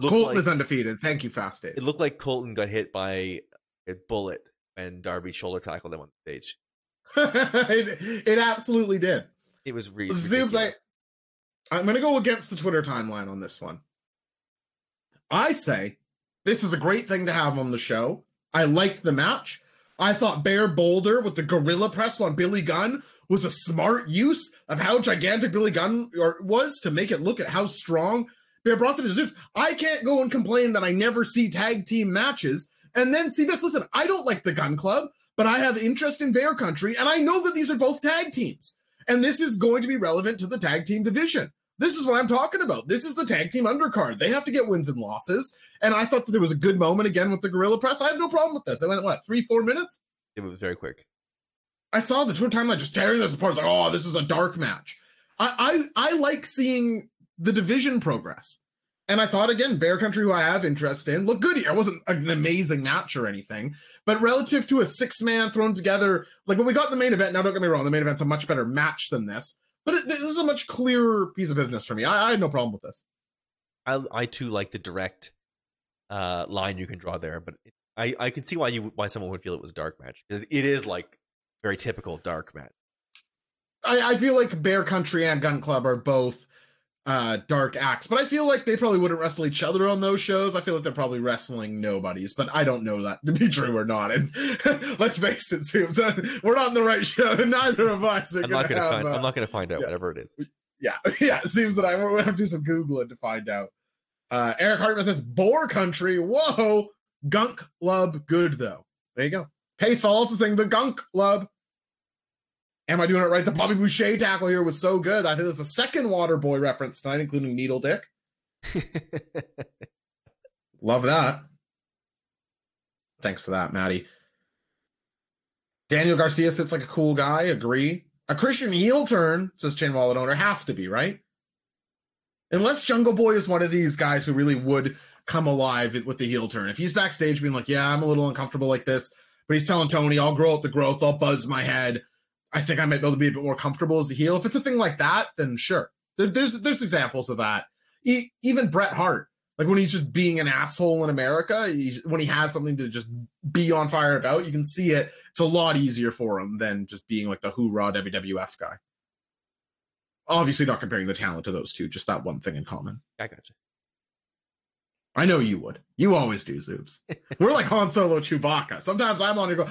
Colton like, is undefeated. Thank you, Fast Dave. it looked like Colton got hit by a bullet when Darby shoulder tackled him on stage. it, it absolutely did. It was re- Zoobs, ridiculous. I'm going to go against the Twitter timeline on this one. I say this is a great thing to have on the show. I liked the match. I thought Bear Boulder with the gorilla press on Billy Gunn was a smart use of how gigantic Billy Gunn was to make it look at how strong Bear Bronson is. Zoobs. I can't go and complain that I never see tag team matches and then see this. Listen, I don't like the Gun Club, but I have interest in Bear Country, and I know that these are both tag teams. And this is going to be relevant to the tag team division. This is what I'm talking about. This is the tag team undercard. They have to get wins and losses. And I thought that there was a good moment again with the Gorilla Press. I have no problem with this. I went, what, three, four minutes? it was very quick. I saw the Twitter timeline just tearing this apart. It's like, oh, this is a dark match. I, I I like seeing the division progress. And I thought again, Bear Country, who I have interest in, looked good here. It wasn't an amazing match or anything, but relative to a six man thrown together, like when we got the main event. Now, don't get me wrong, the main event's a much better match than this, but it, this is a much clearer piece of business for me. I, I had no problem with this. I I too like the direct uh, line you can draw there, but it, I I can see why you why someone would feel it was a dark match. It it is like very typical dark match. I, I feel like Bear Country and Gun Club are both uh dark acts, but I feel like they probably wouldn't wrestle each other on those shows. I feel like they're probably wrestling nobodies, but I don't know that to be true or not. And let's face it, Suits, we're not in the right show. Neither of us are I'm not gonna have, find. uh, I'm not gonna find out yeah. whatever it is. yeah, yeah. It seems that I we're gonna have to do some googling to find out. Uh, Eric Hartman says Boar Country. Whoa, Gunk Club. Good though. There you go. Paceful also saying the Gunk Club. Am I doing it right? The Bobby Boucher tackle here was so good. I think it's the second Water Boy reference tonight, including Needle Dick. Love that. Thanks for that, Maddie. Daniel Garcia sits like a cool guy. Agree. A Christian heel turn, says Chain Wallet owner, has to be, right? Unless Jungle Boy is one of these guys who really would come alive with the heel turn. If he's backstage being like, yeah, I'm a little uncomfortable like this, but he's telling Tony, I'll grow out the growth, I'll buzz my head. I think I might be able to be a bit more comfortable as a heel. If it's a thing like that, then sure. There, there's there's examples of that. E- even Bret Hart, like when he's just being an asshole in America, he, when he has something to just be on fire about, you can see it. It's a lot easier for him than just being like the hoorah WWF guy. Obviously, not comparing the talent to those two, just that one thing in common. I got you. I know you would. You always do, Zoobs. We're like Han Solo Chewbacca. Sometimes I'm on here go,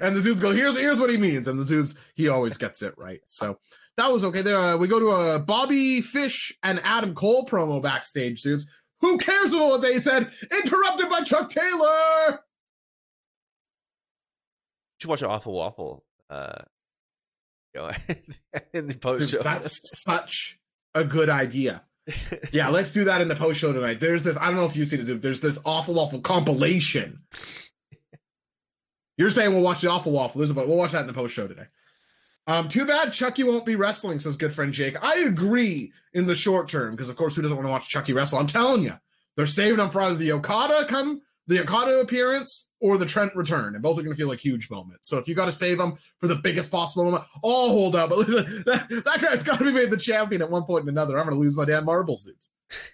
and the Zoobs go, here's here's what he means. And the Zoobs, he always gets it right. So that was okay. There, uh, we go to a Bobby Fish and Adam Cole promo backstage, Zoobs. Who cares about what they said? Interrupted by Chuck Taylor. You should watch an awful waffle. Uh, in the post. Zoobs, that's such a good idea. Yeah, let's do that in the post show tonight. There's this, I don't know if you've seen it. There's this awful waffle compilation. You're saying we'll watch the awful waffle. A, we'll watch that in the post show today. Um, too bad Chucky won't be wrestling, says good friend Jake. I agree in the short term, because of course, who doesn't want to watch Chucky wrestle? I'm telling you, they're saving him for either the Okada come, the Okada appearance, or the Trent return, and both are going to feel like huge moments. So if you got to save them for the biggest possible moment, I'll hold out. But listen, that, that guy's got to be made the champion at one point or another. I'm going to lose my damn marble suits.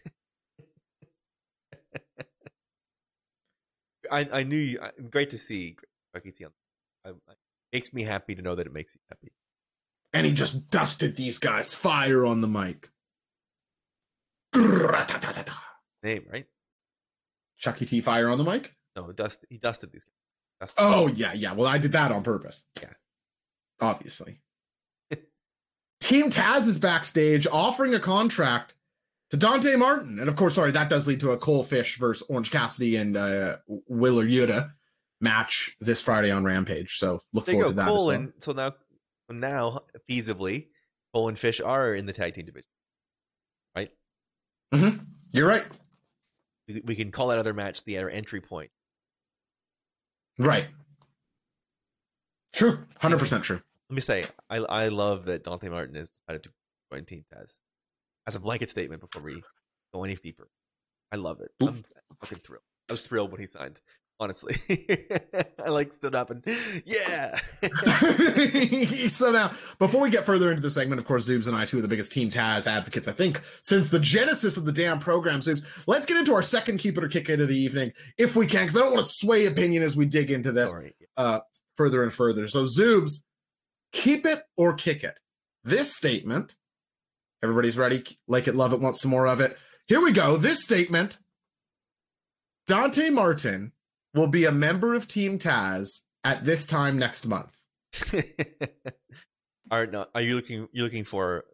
I, I knew you. I- Great to see Chucky T on. I, I, makes me happy to know that it makes you happy. and he just dusted these guys fire on the mic. Name right? Chucky T fire on the mic. No, dust. He dusted these guys. Dusted. Oh yeah, yeah. Well, I did that on purpose. Yeah. obviously. Team Taz is backstage offering a contract to Dante Martin, and of course, sorry, that does lead to a Cole Fish versus Orange Cassidy and uh, Wheeler Yuta match this Friday on Rampage. So look there forward go. to that. as Cole well. and so now, now feasibly, Cole and Fish are in the tag team division. Right? Mm-hmm. You're right. We, we can call that other match the other entry point. Right. True. Hundred percent true. Let me say, I I love that Dante Martin has decided to join Team Taz as a blanket statement before we go any deeper. I love it. I'm fucking thrilled. I was thrilled when he signed. Honestly, I like stood up and yeah. so now, before we get further into the segment, of course, Zoobs and I, two of the biggest Team Taz advocates, I think, since the genesis of the damn program, Zoobs. Let's get into our second keep it or kick it of the evening, if we can, because I don't want to sway opinion as we dig into this uh, further and further. So, Zoobs, keep it or kick it. This statement, everybody's ready. Like it, love it, want some more of it. Here we go. This statement Dante Martin will be a member of Team Taz at this time next month. are no, are you looking? You're looking for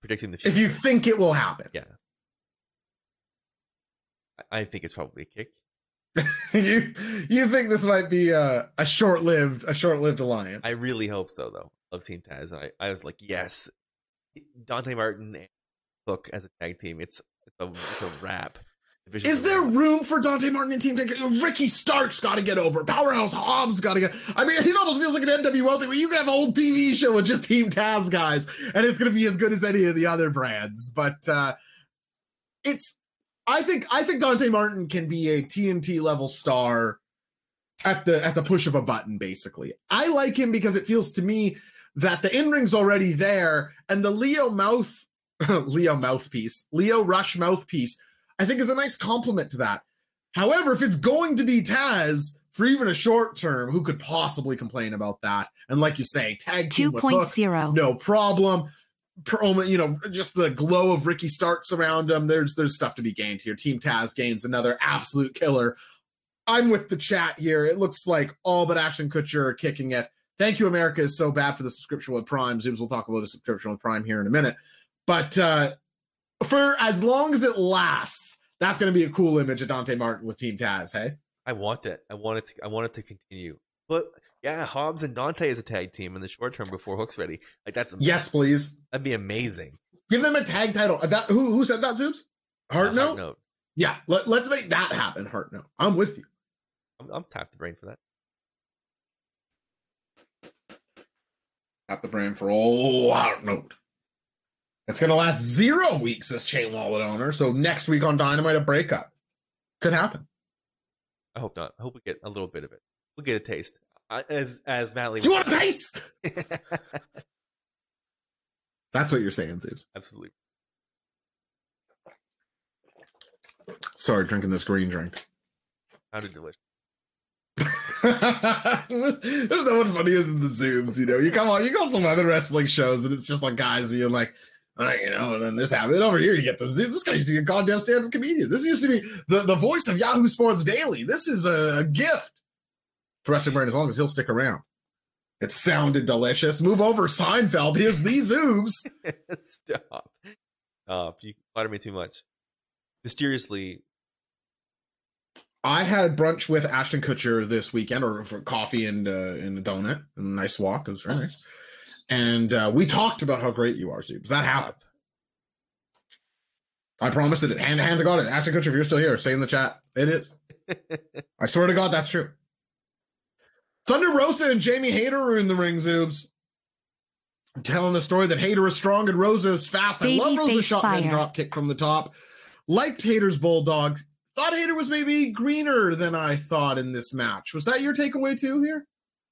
predicting the future? If you think it will happen, yeah, I- think it's probably a kick. you you think this might be a, a short-lived a short-lived alliance. I really hope so, though. Love Team Taz. I, I was like, yes, Dante Martin and Hook as a tag team. It's it's a it's a wrap. Division's Is there room for Dante Martin and Team Taz? Ricky Starks got to get over. Powerhouse Hobbs got to get. I mean, it almost feels like an NWO thing where you can have a whole TV show with just Team Taz guys, and it's going to be as good as any of the other brands. But uh it's, I think, I think Dante Martin can be a TNT level star at the at the push of a button. Basically, I like him because it feels to me that the in ring's already there, and the Lio mouth, Lio mouthpiece, Lio Rush mouthpiece I think is a nice compliment to that. However, if it's going to be Taz, for even a short term, who could possibly complain about that? And like you say, tag team with Hook, 2.0. no problem. Promo, you know, just the glow of Ricky Starks around him. There's there's stuff to be gained here. Team Taz gains another absolute killer. I'm with the chat here. It looks like all but Ashton Kutcher are kicking it. Thank you, America is so bad for the subscription with Prime. Zoobs, we'll talk about the subscription with Prime here in a minute. But uh for as long as it lasts, that's going to be a cool image of Dante Martin with Team Taz. Hey, I want that. I want it. To, I want it to continue. But yeah, Hobbs and Dante as a tag team in the short term before Hook's ready. Like that's yes, please that'd be amazing. give them a tag title. Uh, That who who said that? Zooms Heart Uh, note. note. Yeah, let, let's make that happen. Heart note. I'm with you. I'm, I'm tapped the brain for that. Tap the brain for old Heart note. It's going to last zero weeks. This chain wallet owner. So next week on Dynamite, a breakup could happen. I hope not. I hope we get a little bit of it. We'll get a taste. I, as as Matt Lee. You want a taste? That's what you're saying, Zeus. Absolutely. Sorry, drinking this green drink. Sounded delicious. There's no one funnier than the zooms, you know. You come on, you go on some other wrestling shows, and it's just like guys being like, oh, you know, and then this happened. And over here, you get the zoom. This guy used to be a goddamn stand-up comedian. This used to be the, the voice of Yahoo Sports Daily. This is a, gift to Wrestling Brain as long as he'll stick around. It sounded delicious. Move over, Seinfeld. Here's the zooms. Stop. Stop. You flatter me too much. Mysteriously, I had brunch with Ashton Kutcher this weekend, or for coffee and uh, and a donut, and a nice walk. It was very nice, and uh, we talked about how great you are, Zoobs. That happened. I promised it. Hand to hand to God, it. Ashton Kutcher, if you're still here, say in the chat. It is. I swear to God, that's true. Thunder Rosa and Jamie Hayter are in the ring, Zoobs. Telling the story that Hayter is strong and Rosa is fast. I love Rosa's shotgun fire. drop kick from the top. Liked Hayter's bulldog. Thought Hayter was maybe greener than I thought in this match. Was that your takeaway too here?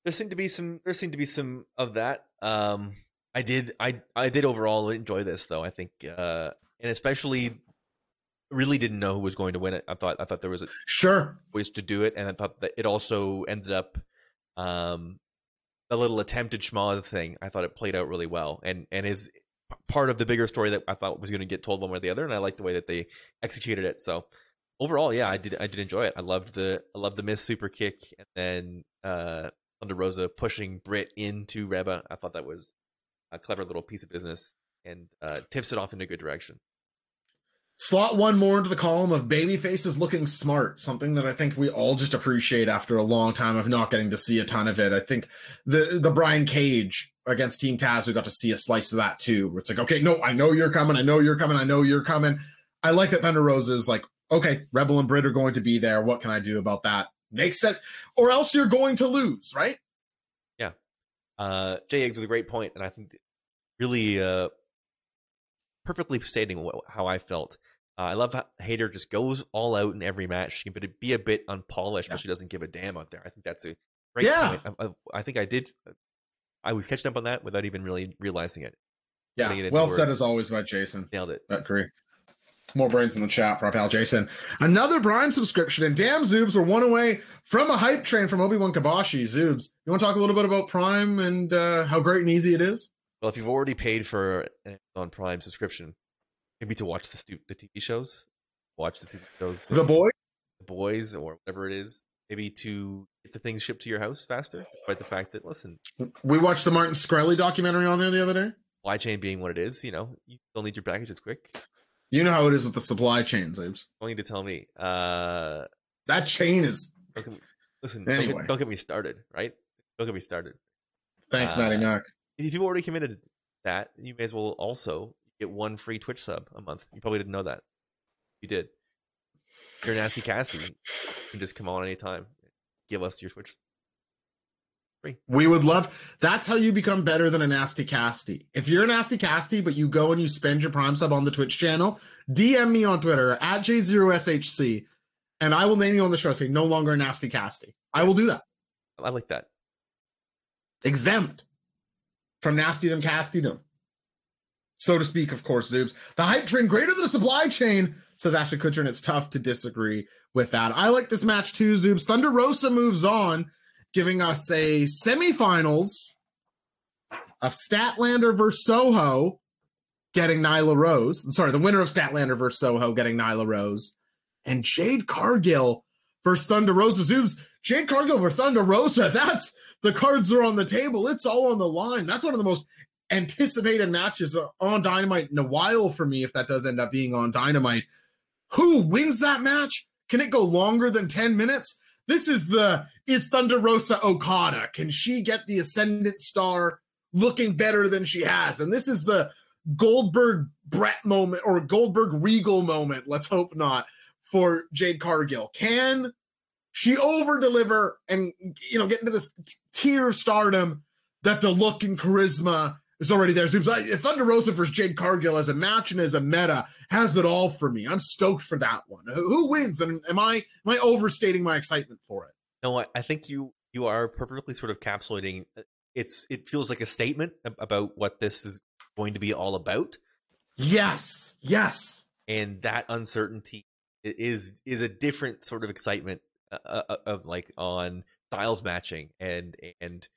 There seemed to be some. There seemed to be some of that. Um, I did. I I did overall enjoy this though. I think, uh, and especially, really didn't know who was going to win it. I thought. I thought there was a Sure. ways to do it, and I thought that it also ended up, um, the little attempted schmoz thing. I thought it played out really well, and and is part of the bigger story that I thought was going to get told one way or the other, and I like the way that they executed it. So overall, yeah, I did I did enjoy it. I loved the I loved the miss super kick, and then uh, Thunder Rosa pushing Britt into Reba. I thought that was a clever little piece of business, and uh, tips it off in a good direction. Slot one more into the column of baby faces looking smart, something that I think we all just appreciate after a long time of not getting to see a ton of it. I think the the Brian Cage against Team Taz, we got to see a slice of that too, where it's like, okay, no, I know you're coming, I know you're coming, I know you're coming. I like that Thunder Rosa is like, okay, Rebel and Britt are going to be there. What can I do about that? Makes sense. Or else you're going to lose, right? Yeah. Uh, Jay Eggs was a great point, and I think really uh, perfectly stating what, how I felt. Uh, I love how Hayter just goes all out in every match. She can be a bit unpolished, Yeah. but she doesn't give a damn out there. I think that's a great Yeah. point. I, I, I think I did. I was catching up on that without even really realizing it. Yeah. Putting it into Well said as always by Jason. Nailed it. I agree. More brains in the chat for our pal Jason. Another Prime subscription, and damn Zoobs, we're one away from a hype train from Obi Wan Kabashi. Zoobs, you want to talk a little bit about Prime and uh, how great and easy it is? Well, if you've already paid for an Amazon Prime subscription, maybe to watch the stu- the TV shows, watch the TV shows, The boy, the boys or whatever it is, maybe to get the things shipped to your house faster. Despite the fact that, listen, we watched the Martin Scully documentary on there the other day. supply chain being what it is, you know, you still need your packages quick. You know how it is with the supply chain, Zoobs. Don't need to tell me. Uh, That chain is. don't get me, listen, don't, Anyway. get, don't get me started, right? Don't get me started. Thanks, Uh, Matty Mac. If you've already committed that, you may as well also get one free Twitch sub a month. You probably didn't know that. You did. You're nasty casty. You can just come on anytime. Give us your Twitch. We would love. That's how you become better than a nasty casty. If you're a nasty casty, but you go and you spend your Prime sub on the Twitch channel, DM me on Twitter at J0SHC, and I will name you on the show. Say no longer a nasty casty. I will do that. I like that. Exempt from nasty them castydom. So to speak, of course, Zoobs. The hype train greater than a supply chain. says Ashley Kutcher, and it's tough to disagree with that. I like this match too, Zoobs. Thunder Rosa moves on, giving us a semifinals of Statlander versus Soho, getting Nyla Rose. I'm Sorry, the winner of Statlander versus Soho getting Nyla Rose, and Jade Cargill versus Thunder Rosa. Zoobs, Jade Cargill versus Thunder Rosa. That's the cards are on the table. It's all on the line. That's one of the most anticipated matches on Dynamite in a while for me, if that does end up being on Dynamite. Who wins that match? Can it go longer than 10 minutes? This is the is Thunder Rosa Okada. Can she get the ascendant star looking better than she has? And this is the Goldberg Bret moment or Goldberg Regal moment. Let's hope not for Jade Cargill. Can she over deliver and you know get into this tier of stardom that the look and charisma is already there. Seems like Thunder Rosa versus Jade Cargill as a match and as a meta has it all for me. I'm stoked for that one. Who wins? And am I am I overstating my excitement for it? No, I, I think you you are perfectly sort of capsulating. Uh, it's it feels like a statement about what this is going to be all about. Yes, yes, and that uncertainty is is a different sort of excitement uh, uh, of like on styles matching and and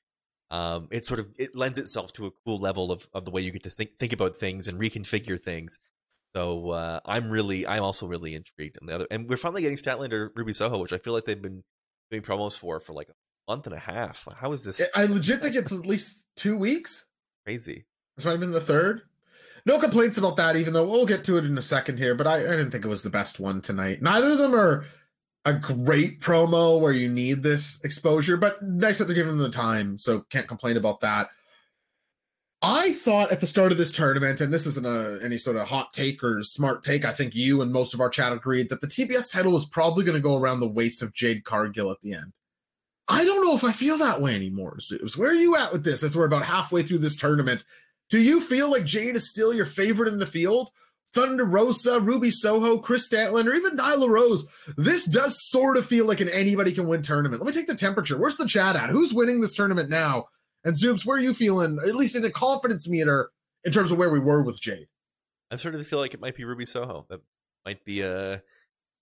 um, it sort of it lends itself to a cool level of, of the way you get to think think about things and reconfigure things. So uh, I'm really I'm also really intrigued on the other and we're finally getting Statlander Ruby Soho, which I feel like they've been doing promos for for like a month and a half. How is this? I legit think it's at least two weeks. Crazy. This might have been the third. No complaints about that, even though we'll get to it in a second here. But I, I didn't think it was the best one tonight. Neither of them are a great promo where you need this exposure, but nice that they're giving them the time, so can't complain about that. I thought at the start of this tournament, and this isn't a, any sort of hot take or smart take, I think you and most of our chat agreed that the TBS title was probably going to go around the waist of Jade Cargill at the end. I don't know if I feel that way anymore, Zeus. Where are you at with this as we're about halfway through this tournament? Do you feel like Jade is still your favorite in the field? Thunder Rosa, Ruby Soho, Kris Statlander, even Nyla Rose. This does sort of feel like an anybody can win tournament. Let me take the temperature. Where's the chat at? Who's winning this tournament now? And Zoobs, where are you feeling, at least in a confidence meter, in terms of where we were with Jade? I'm starting to feel like it might be Ruby Soho. That might be a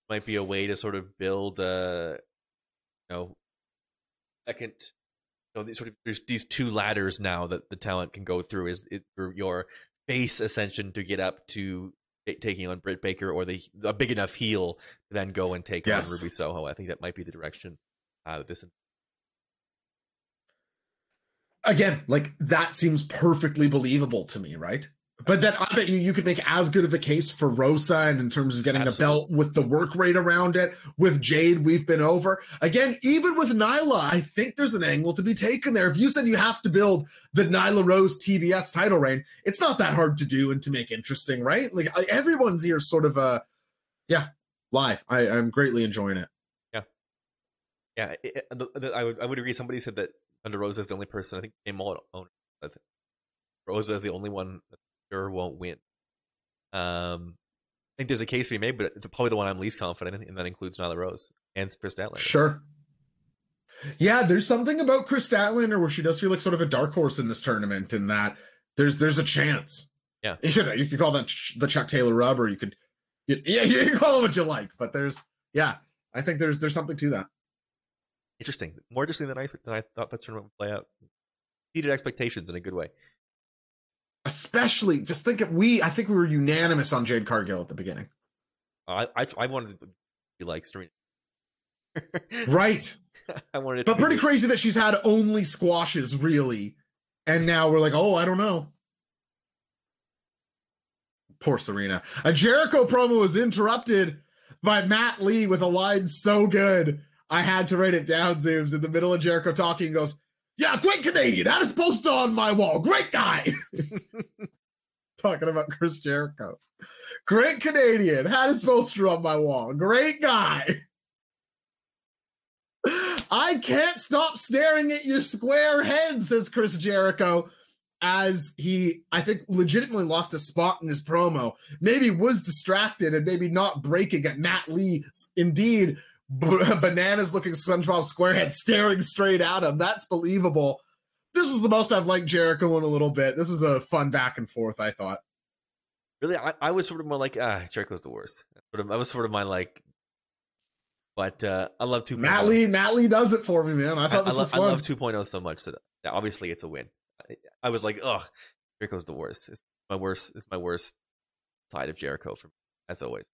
might be a way to sort of build a you know second you know these sort of there's these two ladders now that the talent can go through is it, your base ascension to get up to taking on Britt Baker or the a big enough heel to then go and take yes. on Ruby Soho. I think that might be the direction uh, that this. Is. Again, like that seems perfectly believable to me, right? But then I bet you you could make as good of a case for Rosa and in terms of getting Absolutely. a belt with the work rate around it. With Jade, we've been over. Again, even with Nyla, I think there's an angle to be taken there. If you said you have to build the Nyla Rose TBS title reign, it's not that hard to do and to make interesting, right? Like everyone's here sort of a yeah, live. I, I'm greatly enjoying it. Yeah. Yeah. It, it, I would I would agree. Somebody said that Thunder Rosa is the only person I think game owner. Rosa is the only one sure won't win. Um, I think there's a case to be made, but probably the one I'm least confident in, and that includes Nyla Rose and Kris Statlander. Sure. Yeah, there's something about Kris Statlander where she does feel like sort of a dark horse in this tournament, in that there's there's a chance. Yeah, you know, you could call that the Chuck Taylor rub, or you could, you, yeah, you can call it what you like, but there's, yeah, I think there's there's something to that. Interesting, more interesting than I than I thought that tournament would play out. Exceeded expectations in a good way especially just think of we I think we were unanimous on Jade Cargill at the beginning. I I, I wanted to be like Serena. right. I wanted But pretty crazy that she's had only squashes really. And now we're like, "Oh, I don't know." Poor Serena. A Jericho promo was interrupted by Matt Lee with a line so good. I had to write it down, Zoobs, in the middle of Jericho talking, goes, yeah, great Canadian. That is his poster on my wall. Great guy. Talking about Chris Jericho. Great Canadian. Had his poster on my wall. Great guy. I can't stop staring at your square head, says Chris Jericho, as he, I think, legitimately lost a spot in his promo. Maybe was distracted and maybe not breaking at Matt Lee. Indeed, bananas looking SpongeBob SquareHead staring straight at him. That's believable. This was the most I've liked Jericho in a little bit. This was a fun back and forth, I thought. Really, I, I was sort of more like, ah, Jericho's the worst. Sort of, that was sort of my like. But uh, I love two. Matt Lee, Matt Lee does it for me, man. I I, thought I, this lo- was I fun. love 2.0 so much that that obviously it's a win. I, I was like, ugh, Jericho's the worst. It's my worst. It's my worst side of Jericho for me, as always.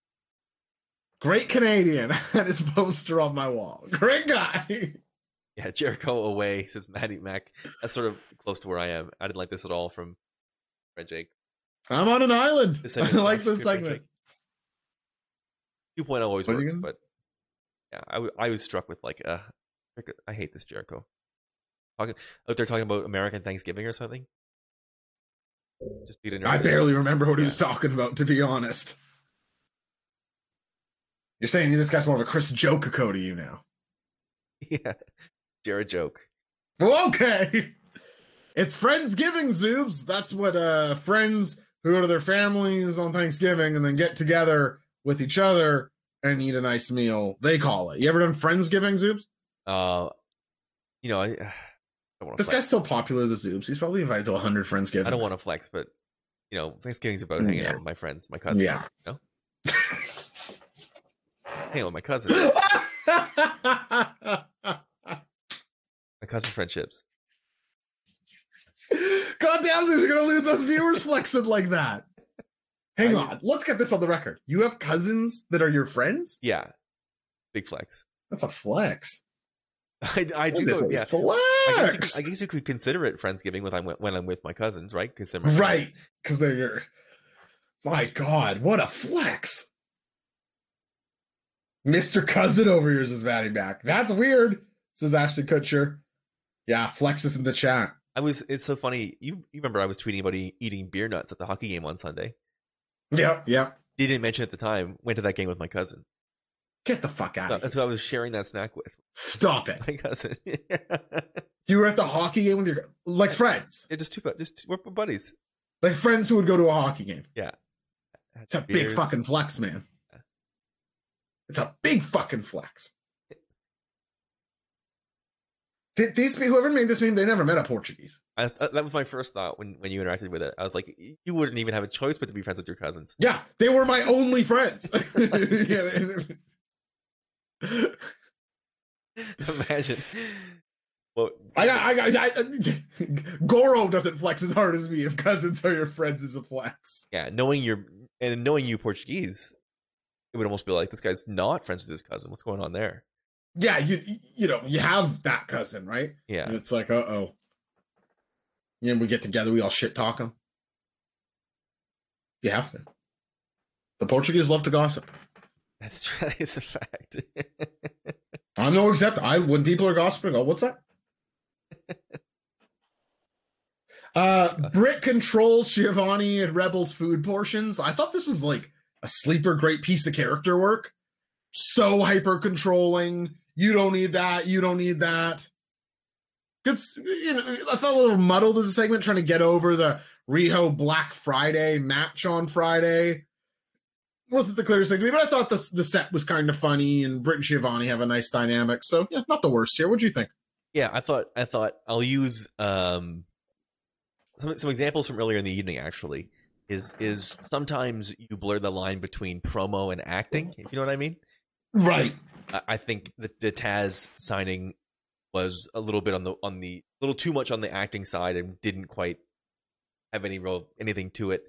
Great Canadian had his poster on my wall. Great guy. Yeah, Jericho away says Matty Mac. That's sort of close to where I am. I didn't like this at all from Red Jake. I'm on an island. I like this segment. Jake. 2.0 always What works, gonna- but yeah, I, w- I was struck with like, uh, I hate this Jericho. Talking, out there talking about American Thanksgiving or something. Just beat I barely remember what he was talking about, to be honest. You're saying this guy's more of a Chris Jokico to you now. Yeah, Jared joke. Well, okay. It's Friendsgiving, Zoobs. That's what uh friends who go to their families on Thanksgiving and then get together with each other and eat a nice meal. They call it. You ever done Friendsgiving, Zoobs? Uh, you know, I, I don't want to. This guy's still popular, the Zoobs. He's probably invited to 100 Friendsgivings. I don't want to flex, but you know, Thanksgiving's about hanging Yeah. out with my friends, my cousins. Yeah. You know? Hang with my cousins, my cousin friendships. God damn, you're gonna lose us viewers flexing like that. Hang I- on. Let's get this on the record. You have cousins that are your friends? Yeah, big flex. That's a flex. I, I do a Yeah, flex. I guess, you could, I guess you could consider it friendsgiving when I'm when I'm with my cousins, right? Because they're my. Right. Because they're your. My God, what a flex. Mr. Cousin over here is Matty back. That's weird, says Ashton Kutcher. Yeah, flex is in the chat. I was. It's so funny. You you remember I was tweeting about e- eating beer nuts at the hockey game on Sunday. Yep, yep. Didn't mention at the time. Went to that game with my cousin. Get the fuck out of here. That's who I was sharing that snack with. Stop it. My cousin. You were at the hockey game with your like friends. Yeah, just two, just we're buddies. Like friends who would go to a hockey game. Had It's a some big fucking flex, man. It's a big fucking flex. Th- These whoever made this meme, they never met a Portuguese. I, uh, that was my first thought when when you interacted with it. I was like, you wouldn't even have a choice but to be friends with your cousins. Yeah, they were my only friends. Imagine. Well, I got, I got, I, Goro doesn't flex as hard as me. If cousins are your friends, is a flex. yeah, knowing your and knowing you Portuguese, it would almost be like this guy's not friends with his cousin. What's going on there? Yeah, you, you know, you have that cousin, right? Yeah, And it's like, uh oh. Yeah, we get together, we all shit talk them. You have to. The Portuguese love to gossip. that's that is a fact. I'm no exception. I when people are gossiping, I go, what's that? Uh Britt controls Giovanni and Rebels food portions. I thought this was like a sleeper great piece of character work. So hyper controlling. You don't need that. You don't need that. Good. You know, I felt a little muddled as a segment trying to get over the Riho Black Friday match on Friday. Wasn't the clearest thing to me, but I thought the the set was kind of funny, and Britt and Giovanni have a nice dynamic. So yeah, not the worst here. What do you think? yeah, I thought I thought I'll use um some some examples from earlier in the evening. Actually, is is sometimes you blur the line between promo and acting. If you know what I mean. Right. I- I think that the Taz signing was a little bit on the on the little too much on the acting side and didn't quite have any real anything to it.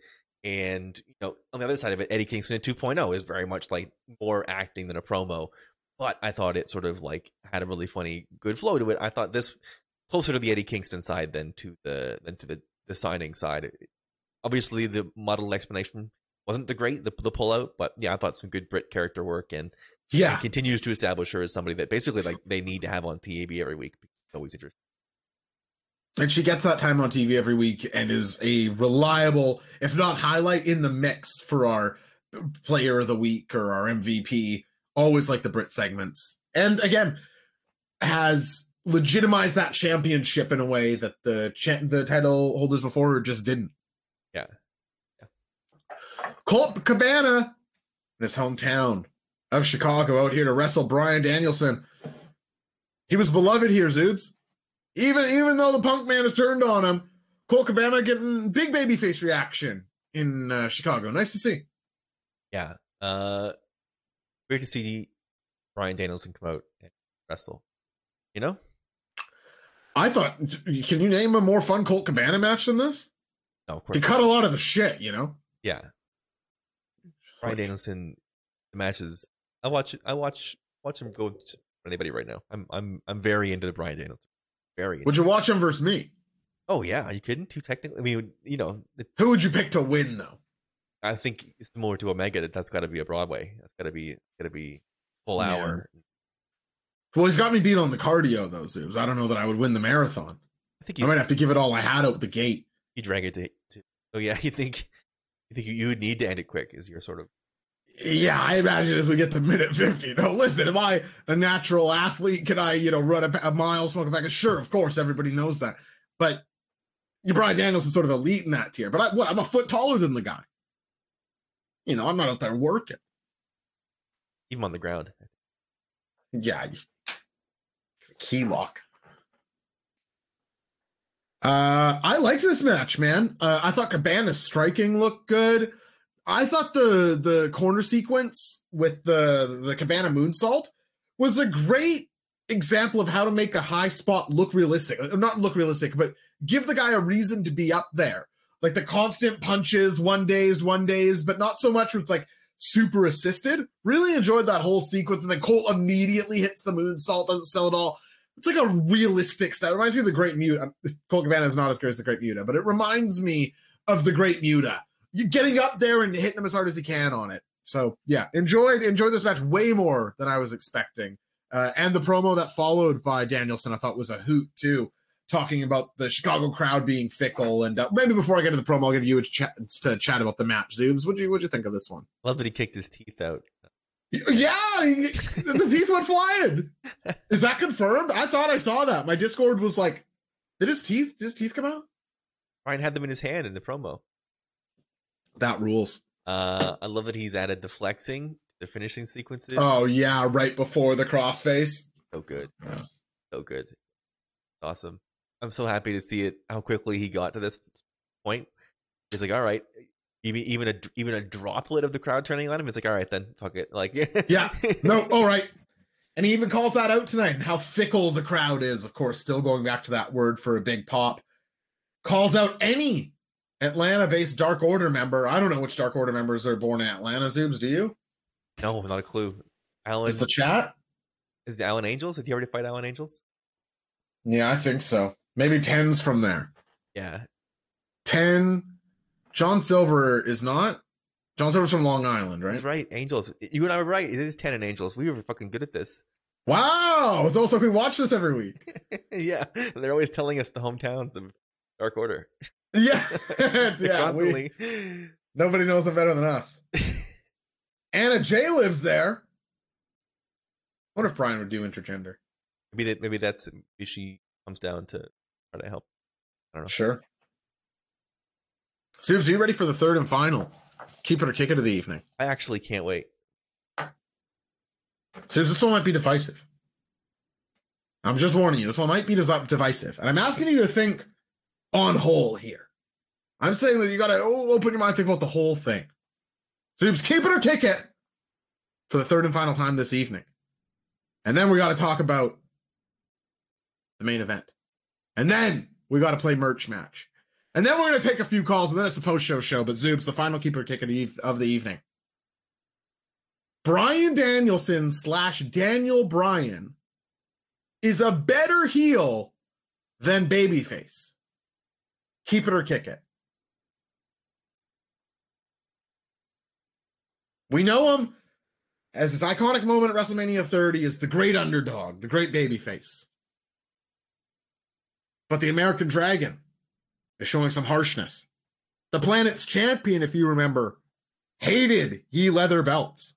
And you know, on the other side of it, Eddie Kingston in 2.0 is very much like more acting than a promo. But I thought it sort of like had a really funny, good flow to it. I thought this closer to the Eddie Kingston side than to the than to the the signing side. Obviously, the model explanation wasn't the great the the pullout, but yeah, I thought some good Britt character work and Yeah. and continues to establish her as somebody that basically like they need to have on TAB every week. It's always interesting. And she gets that time on TV every week and is a reliable, if not highlight, in the mix for our player of the week or our MVP. Always like the Britt segments. And again, has legitimized that championship in a way that the cha- the title holders before just didn't. Colt Cabana in his hometown of Chicago out here to wrestle Bryan Danielson. He was beloved here, Zoobs. Even even though the Punk Man has turned on him, Colt Cabana getting big baby face reaction in uh, Chicago. Nice to see. Yeah. Uh great to see Bryan Danielson come out and wrestle. You know, I thought, can you name a more fun Colt Cabana match than this? no, of He cut a lot of the shit, you know. yeah. Bryan Danielson, matches. I watch. I watch. Watch him go. To anybody right now. I'm. I'm. I'm very into the Bryan Danielson. Very. Into Would you watch him versus me? Oh yeah, are you kidding? Too technically. I mean, you know, it, Who would you pick to win though? I think it's similar to Omega. That that's got to be a Broadway. That's got to be. Got to be full Yeah. hour. Well, he's got me beat on the cardio though, Zoobs. I don't know that I would win the marathon. I think I might have to give it all I had out the gate. You drag it to. to oh yeah, you think. You think you, would need to end it quick? Is your sort of. Yeah, I imagine as we get to minute 50. No, listen, am I a natural athlete? Can I, you know, run a, a mile, smoke a pack of? Sure, of course, everybody knows that. But you Bryan Danielson's sort of elite in that tier. But I, what? I'm a foot taller than the guy. You know, I'm not out there working. Even on the ground. Yeah. Key lock. Uh, I liked this match, man. Uh, I thought Cabana's striking looked good. I thought the the corner sequence with the the Cabana moonsault was a great example of how to make a high spot look realistic. Uh, Not look realistic, but give the guy a reason to be up there. Like the constant punches, one dazed, one dazed, but not so much where it's like super assisted. Really enjoyed that whole sequence, and then Colt immediately hits the moonsault, doesn't sell it all. It's like a realistic style. It reminds me of the Great Muta. Colt Cabana is not as great as the Great Muta, but it reminds me of the Great Muta. You getting up there and hitting him as hard as he can on it. So yeah, enjoyed enjoyed this match way more than I was expecting. Uh, and the promo that followed by Danielson, I thought was a hoot too, talking about the Chicago crowd being fickle. And uh, maybe before I get to the promo, I'll give you a chance to chat about the match. Zoobs, what do you what you think of this one? Love that he kicked his teeth out. Yeah, the teeth went flying. Is that confirmed? I thought I saw that. My Discord was like, "Did his teeth? Did his teeth come out?" Ryan had them in his hand in the promo. That rules. Uh, I love that he's added the flexing, the finishing sequences. Oh yeah, right before the crossface. so good, Yeah. so good, awesome. I'm so happy to see it. How quickly he got to this point. He's like, all right, even even a even a droplet of the crowd turning on him. He's like, all right, then fuck it. Like, Yeah. No, all right. And he even calls that out tonight and how fickle the crowd is. Of course, still going back to that word for a big pop. Calls out any Atlanta based Dark Order member. I don't know which Dark Order members are born in Atlanta, Zoobs. Do you? no, not a clue. Alan Is the chat? is the Alan Angels? Did you already fight Alan Angels? Yeah, I think so. Maybe 10's from there. Yeah, 10. John Silver is not. John Silver's from Long Island, right? he's right. Angels. You and I were right. It is ten and Angels. We were fucking good at this. Wow. It's also we watch this every week. yeah, they're always telling us the hometowns of Dark Order. Yeah. Yeah. We, nobody knows them better than us. Anna Jay lives there. I wonder if Bryan would do intergender. maybe that. Maybe that's. Maybe she comes down to try to help. I don't know. Sure. Zoobs, are you ready for the third and final? Keep it or kick it of the evening. I actually can't wait. Zoobs, this one might be divisive. I'm just warning you, this one might be divisive. And I'm asking you to think on whole here. I'm saying that you got to open your mind, think about the whole thing. Zoobs, keep it or kick it for the third and final time this evening. And then we got to talk about the main event. And then we got to play merch match. And then we're going to take a few calls, and then it's the post show show. But Zoobs, the final keeper kick of the, of the evening. Bryan Danielson slash Daniel Bryan is a better heel than Babyface. Keep it or kick it. We know him as his iconic moment at WrestleMania 30 is the great underdog, the great babyface. But the American Dragon is showing some harshness. The planet's champion, if you remember, hated ye leather belts.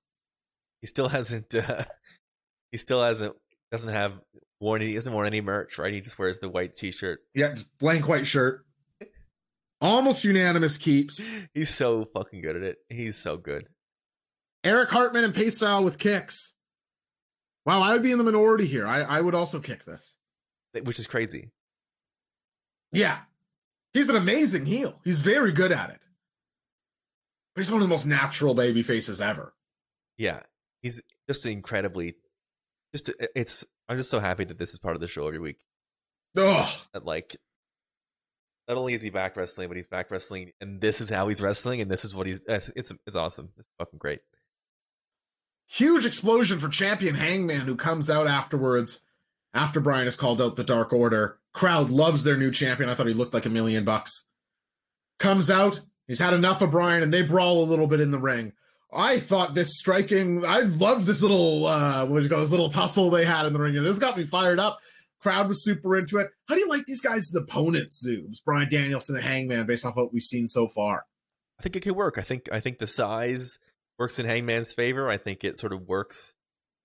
He still hasn't. Uh, he still hasn't. Doesn't have worn. He hasn't worn any merch, right? He just wears the white T-shirt. Yeah, just blank white shirt. Almost unanimous keeps. He's so fucking good at it. He's so good. Eric Hartman and Pace Val with kicks. Wow, I would be in the minority here. I, I would also kick this. Which is crazy. Yeah. He's an amazing heel. He's very good at it. But he's one of the most natural baby faces ever. Yeah, he's just incredibly, just uh, it's. I'm just so happy that this is part of the show every week. Oh, That like, not only is he back wrestling, but he's back wrestling, and this is how he's wrestling, and this is what he's. Uh, it's it's awesome. It's fucking great. huge explosion for champion Hangman, who comes out afterwards after Bryan has called out the Dark Order. Crowd loves their new champion. I thought he looked like a million bucks. Comes out, he's had enough of Bryan, and they brawl a little bit in the ring. I thought this striking, I loved this little, uh, what do you call this little tussle they had in the ring. This got me fired up. Crowd was super into it. How do you like these guys' opponents, Zoobs? Bryan Danielson and Hangman, based off what we've seen so far. I think it could work. I think I think the size works in Hangman's favor. I think it sort of works.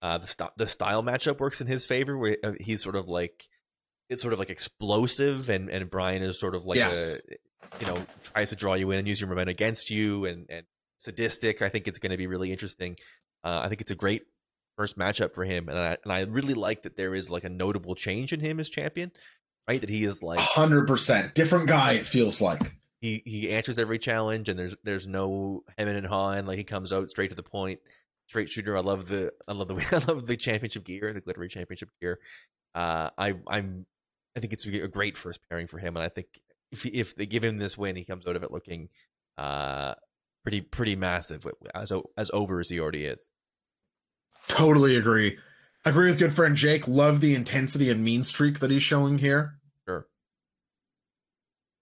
Uh, the st- the style matchup works in his favor. Where uh, he's sort of like it's sort of like explosive, and and Bryan is sort of like Yes. a you know tries to draw you in and use your momentum against you, and and sadistic. I think it's going to be really interesting. Uh, I think it's a great first matchup for him, and I and I really like that there is like a notable change in him as champion. Right, that he is like 100%. Different guy, it feels like. he he answers every challenge and there's there's no hemming and hawing like he comes out straight to the point straight shooter i love the i love the i love the championship gear the glittery championship gear uh i i'm i think it's a great first pairing for him and i think if he, if they give him this win he comes out of it looking uh pretty pretty massive as as over as he already is Totally agree. Agree with good friend Jake. Love the intensity and mean streak that he's showing here. sure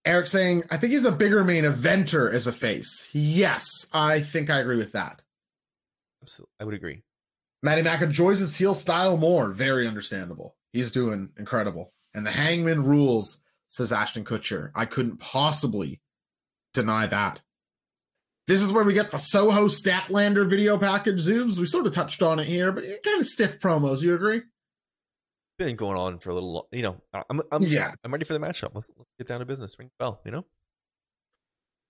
Eric saying, I think he's a bigger main eventer as a face. Yes, I think I agree with that. Absolutely i would agree Matty Mack enjoys his heel style more. Very understandable. He's doing incredible. And the hangman rules, says Ashton Kutcher. I couldn't possibly deny that. This is where we get the Soho Statlander video package Zoobs. We sort of touched on it here, but kind of stiff promos. You agree? been going on for a little you know i'm i'm Yeah. i'm ready for the matchup let's, let's get down to business ring the bell you know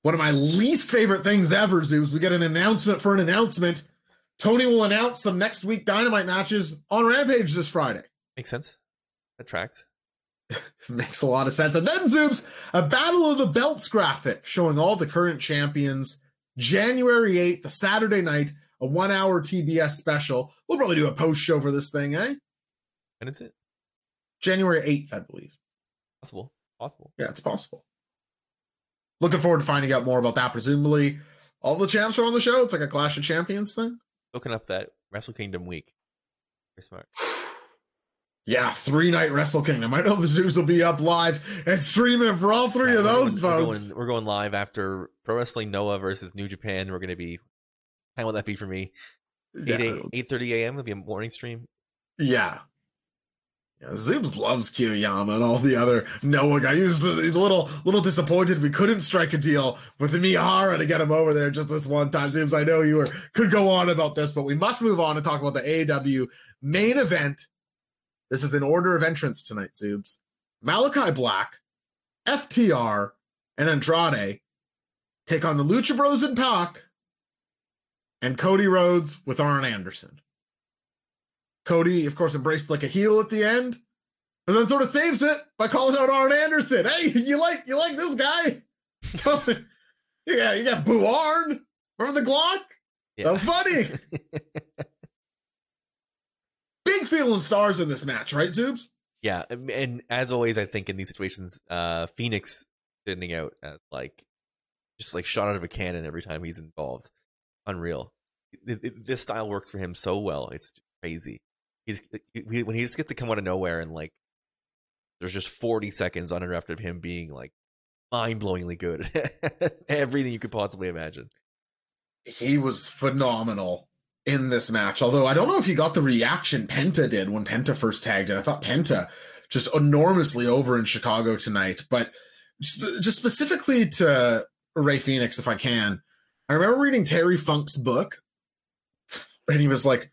One of my least favorite things ever, Zoobs. We get an announcement for an announcement. Tony will announce some next week Dynamite matches on Rampage this Friday. makes sense that tracks Makes a lot of sense. And then Zoobs, a Battle of the Belts graphic showing all the current champions. January 8th, a Saturday night, a one hour TBS special. We'll probably do a post show for this thing, eh? and is it January 8th, I believe. possible possible Yeah, it's possible. Looking forward to finding out more about that. Presumably, all the champs are on the show. It's like a Clash of Champions thing. Looking up that Wrestle Kingdom week. Very smart. Yeah, three night Wrestle Kingdom. I know the Zoobs will be up live and streaming for all three Yeah, of we're those going, we're folks. going, we're going live after Pro Wrestling Noah versus New Japan. We're going to be. How will that be for me? Yeah, 8 eight thirty a.m. It'll be a morning stream. Yeah. Zoobs loves Kiyomiya and all the other Noah guys. He's a little little disappointed we couldn't strike a deal with Miyahara to get him over there just this one time. Zoobs, I know you were could go on about this, but we must move on and talk about the AEW main event. This is in order of entrance tonight, Zoobs. Malachi Black, FTR, and Andrade take on the Lucha Bros and Pac and Cody Rhodes with Arn Anderson. Cody, of course, embraced like a heel at the end, and then sort of saves it by calling out Arn Anderson. Hey, you like you like this guy? yeah, you got Boo Arn. Remember the Glock? Yeah. That was funny. Big feeling stars in this match, right, Zoobs? yeah, and- as always, I think in these situations, uh, Fenix standing out as like just like shot out of a cannon every time he's involved. Unreal. This style works for him so well. It's crazy. Uh, he just he- when he just gets to come out of nowhere and like there's just 40 seconds uninterrupted of him being like mind-blowingly good everything you could possibly imagine He was phenomenal in this match. Although I don't know if he got the reaction Penta did when Penta first tagged in I thought Penta just enormously over in Chicago tonight. But just specifically to Rey Fenix, if I can, I remember reading Terry Funk's book, and he was like,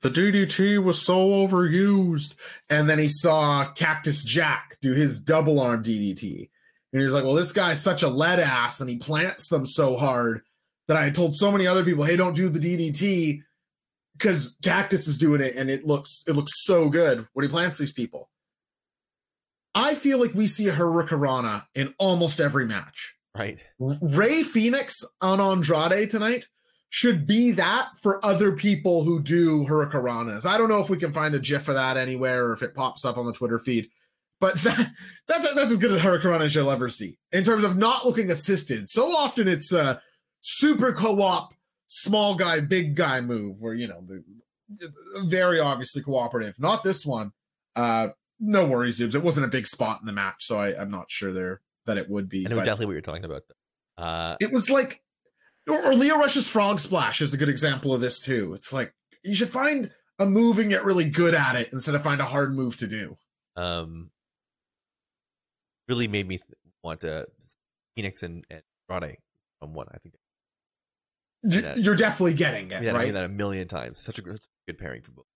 the DDT was so overused. And then he saw Cactus Jack do his double arm DDT. And he was like, well, this guy's such a lead ass and he plants them so hard that I told so many other people, hey, don't do the DDT because Cactus is doing it and it looks it looks so good when he plants these people. I feel like we see a Hurricanrana in almost every match. right Rey Fenix on Andrade tonight should be that for other people who do hurricanranas. I don't know if we can find a GIF of that anywhere or if it pops up on the Twitter feed, but that, that's that's as good as hurricanrana as you'll ever see in terms of not looking assisted. So often it's a super co-op, small guy, big guy move where you know very obviously cooperative. Not this one. Uh, no worries, Zoobs. It wasn't a big spot in the match, so I, I'm not sure there that it would be. I know exactly what you're talking about. Uh, it was like, or, or Lio Rush's frog splash is a good example of this too. It's like you should find a move and get really good at it instead of find a hard move to do. Um, really made me th- want to Fenix and, and Rade on one. I think you're definitely getting it, yeah, right? I mean that a million times. Such a good, good pairing for both.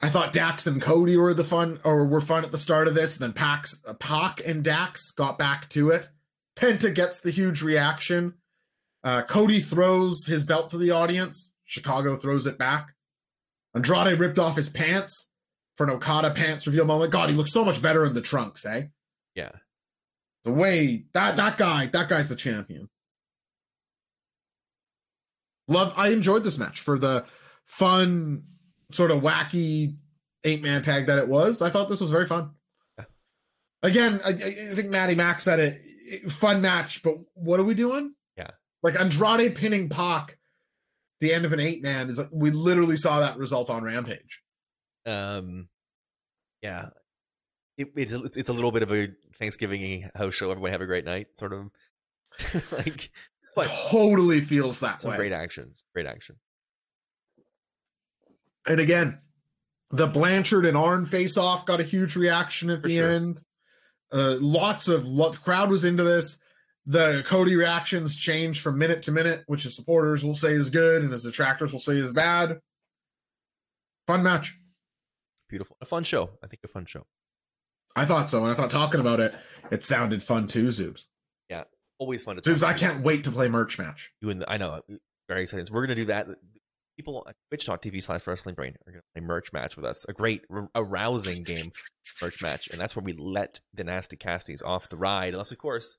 I thought Dax and Cody were the fun, or were fun at the start of this. Then Pax, uh, Pac and Dax got back to it. Penta gets the huge reaction. Uh, Cody throws his belt to the audience. Chicago throws it back. Andrade ripped off his pants for an Okada pants reveal moment. God, he looks so much better in the trunks, eh? Yeah. The way that that guy, that guy's the champion. Love. I enjoyed this match for the fun, sort of wacky eight man tag that it was. I thought this was very fun. Yeah. Again, I, I think Maddie Max said it. Fun match, but what are we doing? Like Andrade pinning Pac, the end of an eight man is like we literally saw that result on Rampage. Um, yeah, it, it's a, it's a little bit of a Thanksgiving house show. Everybody have a great night, sort of like but totally feels that way. Great action, great action. And again, the Blanchard and Arn face off got a huge reaction at For the sure. end. Uh, lots of lo- crowd was into this. The Cody reactions change from minute to minute, which his supporters will say is good and his detractors will say is bad. Fun match. Beautiful. A fun show. I think a fun show. I thought so. And I thought talking about it, it sounded fun too, Zoobs. Yeah always fun to Dudes, I can't wait to play merch match. You and I know, very excited. So we're gonna do that. People at twitch.tv slash wrestling brain are gonna play merch match with us. A great, arousing game merch match, and that's where we let the nasty casties off the ride. Unless, of course,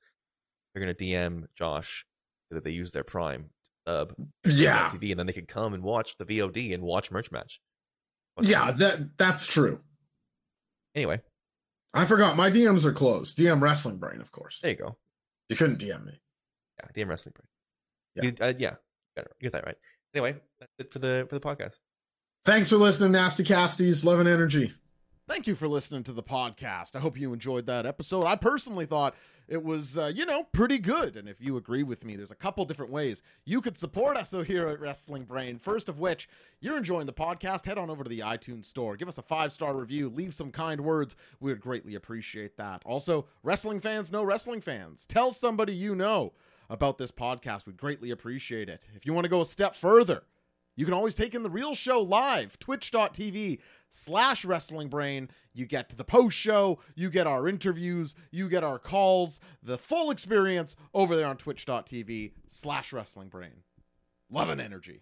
they're gonna DM Josh that they use their Prime sub, yeah, TV, and then they could come and watch the VOD and watch merch match. What's yeah, that that's true. Anyway, I forgot my DMs are closed. DM Wrestling Brain, of course. There you go. You couldn't DM me. Yeah, DM Wrestling Brain. Yeah, you, uh, yeah, you get that right. Anyway, that's it for the for the podcast. Thanks for listening, Nasty Casties. Love and energy. Thank you for listening to the podcast. I hope you enjoyed that episode. I personally thought it was, uh, you know, pretty good. And if you agree with me, there's a couple different ways you could support us here at Wrestling Brain. First of which, you're enjoying the podcast, head on over to the iTunes store, give us a five star review, leave some kind words. We would greatly appreciate that. Also, wrestling fans know wrestling fans. Tell somebody you know about this podcast. We'd greatly appreciate it. If you want to go a step further, you can always take in the real show live, twitch.tv slash wrestling brain. You get to the post show, you get our interviews, you get our calls, the full experience over there on twitch.tv slash wrestling brain. Love and energy.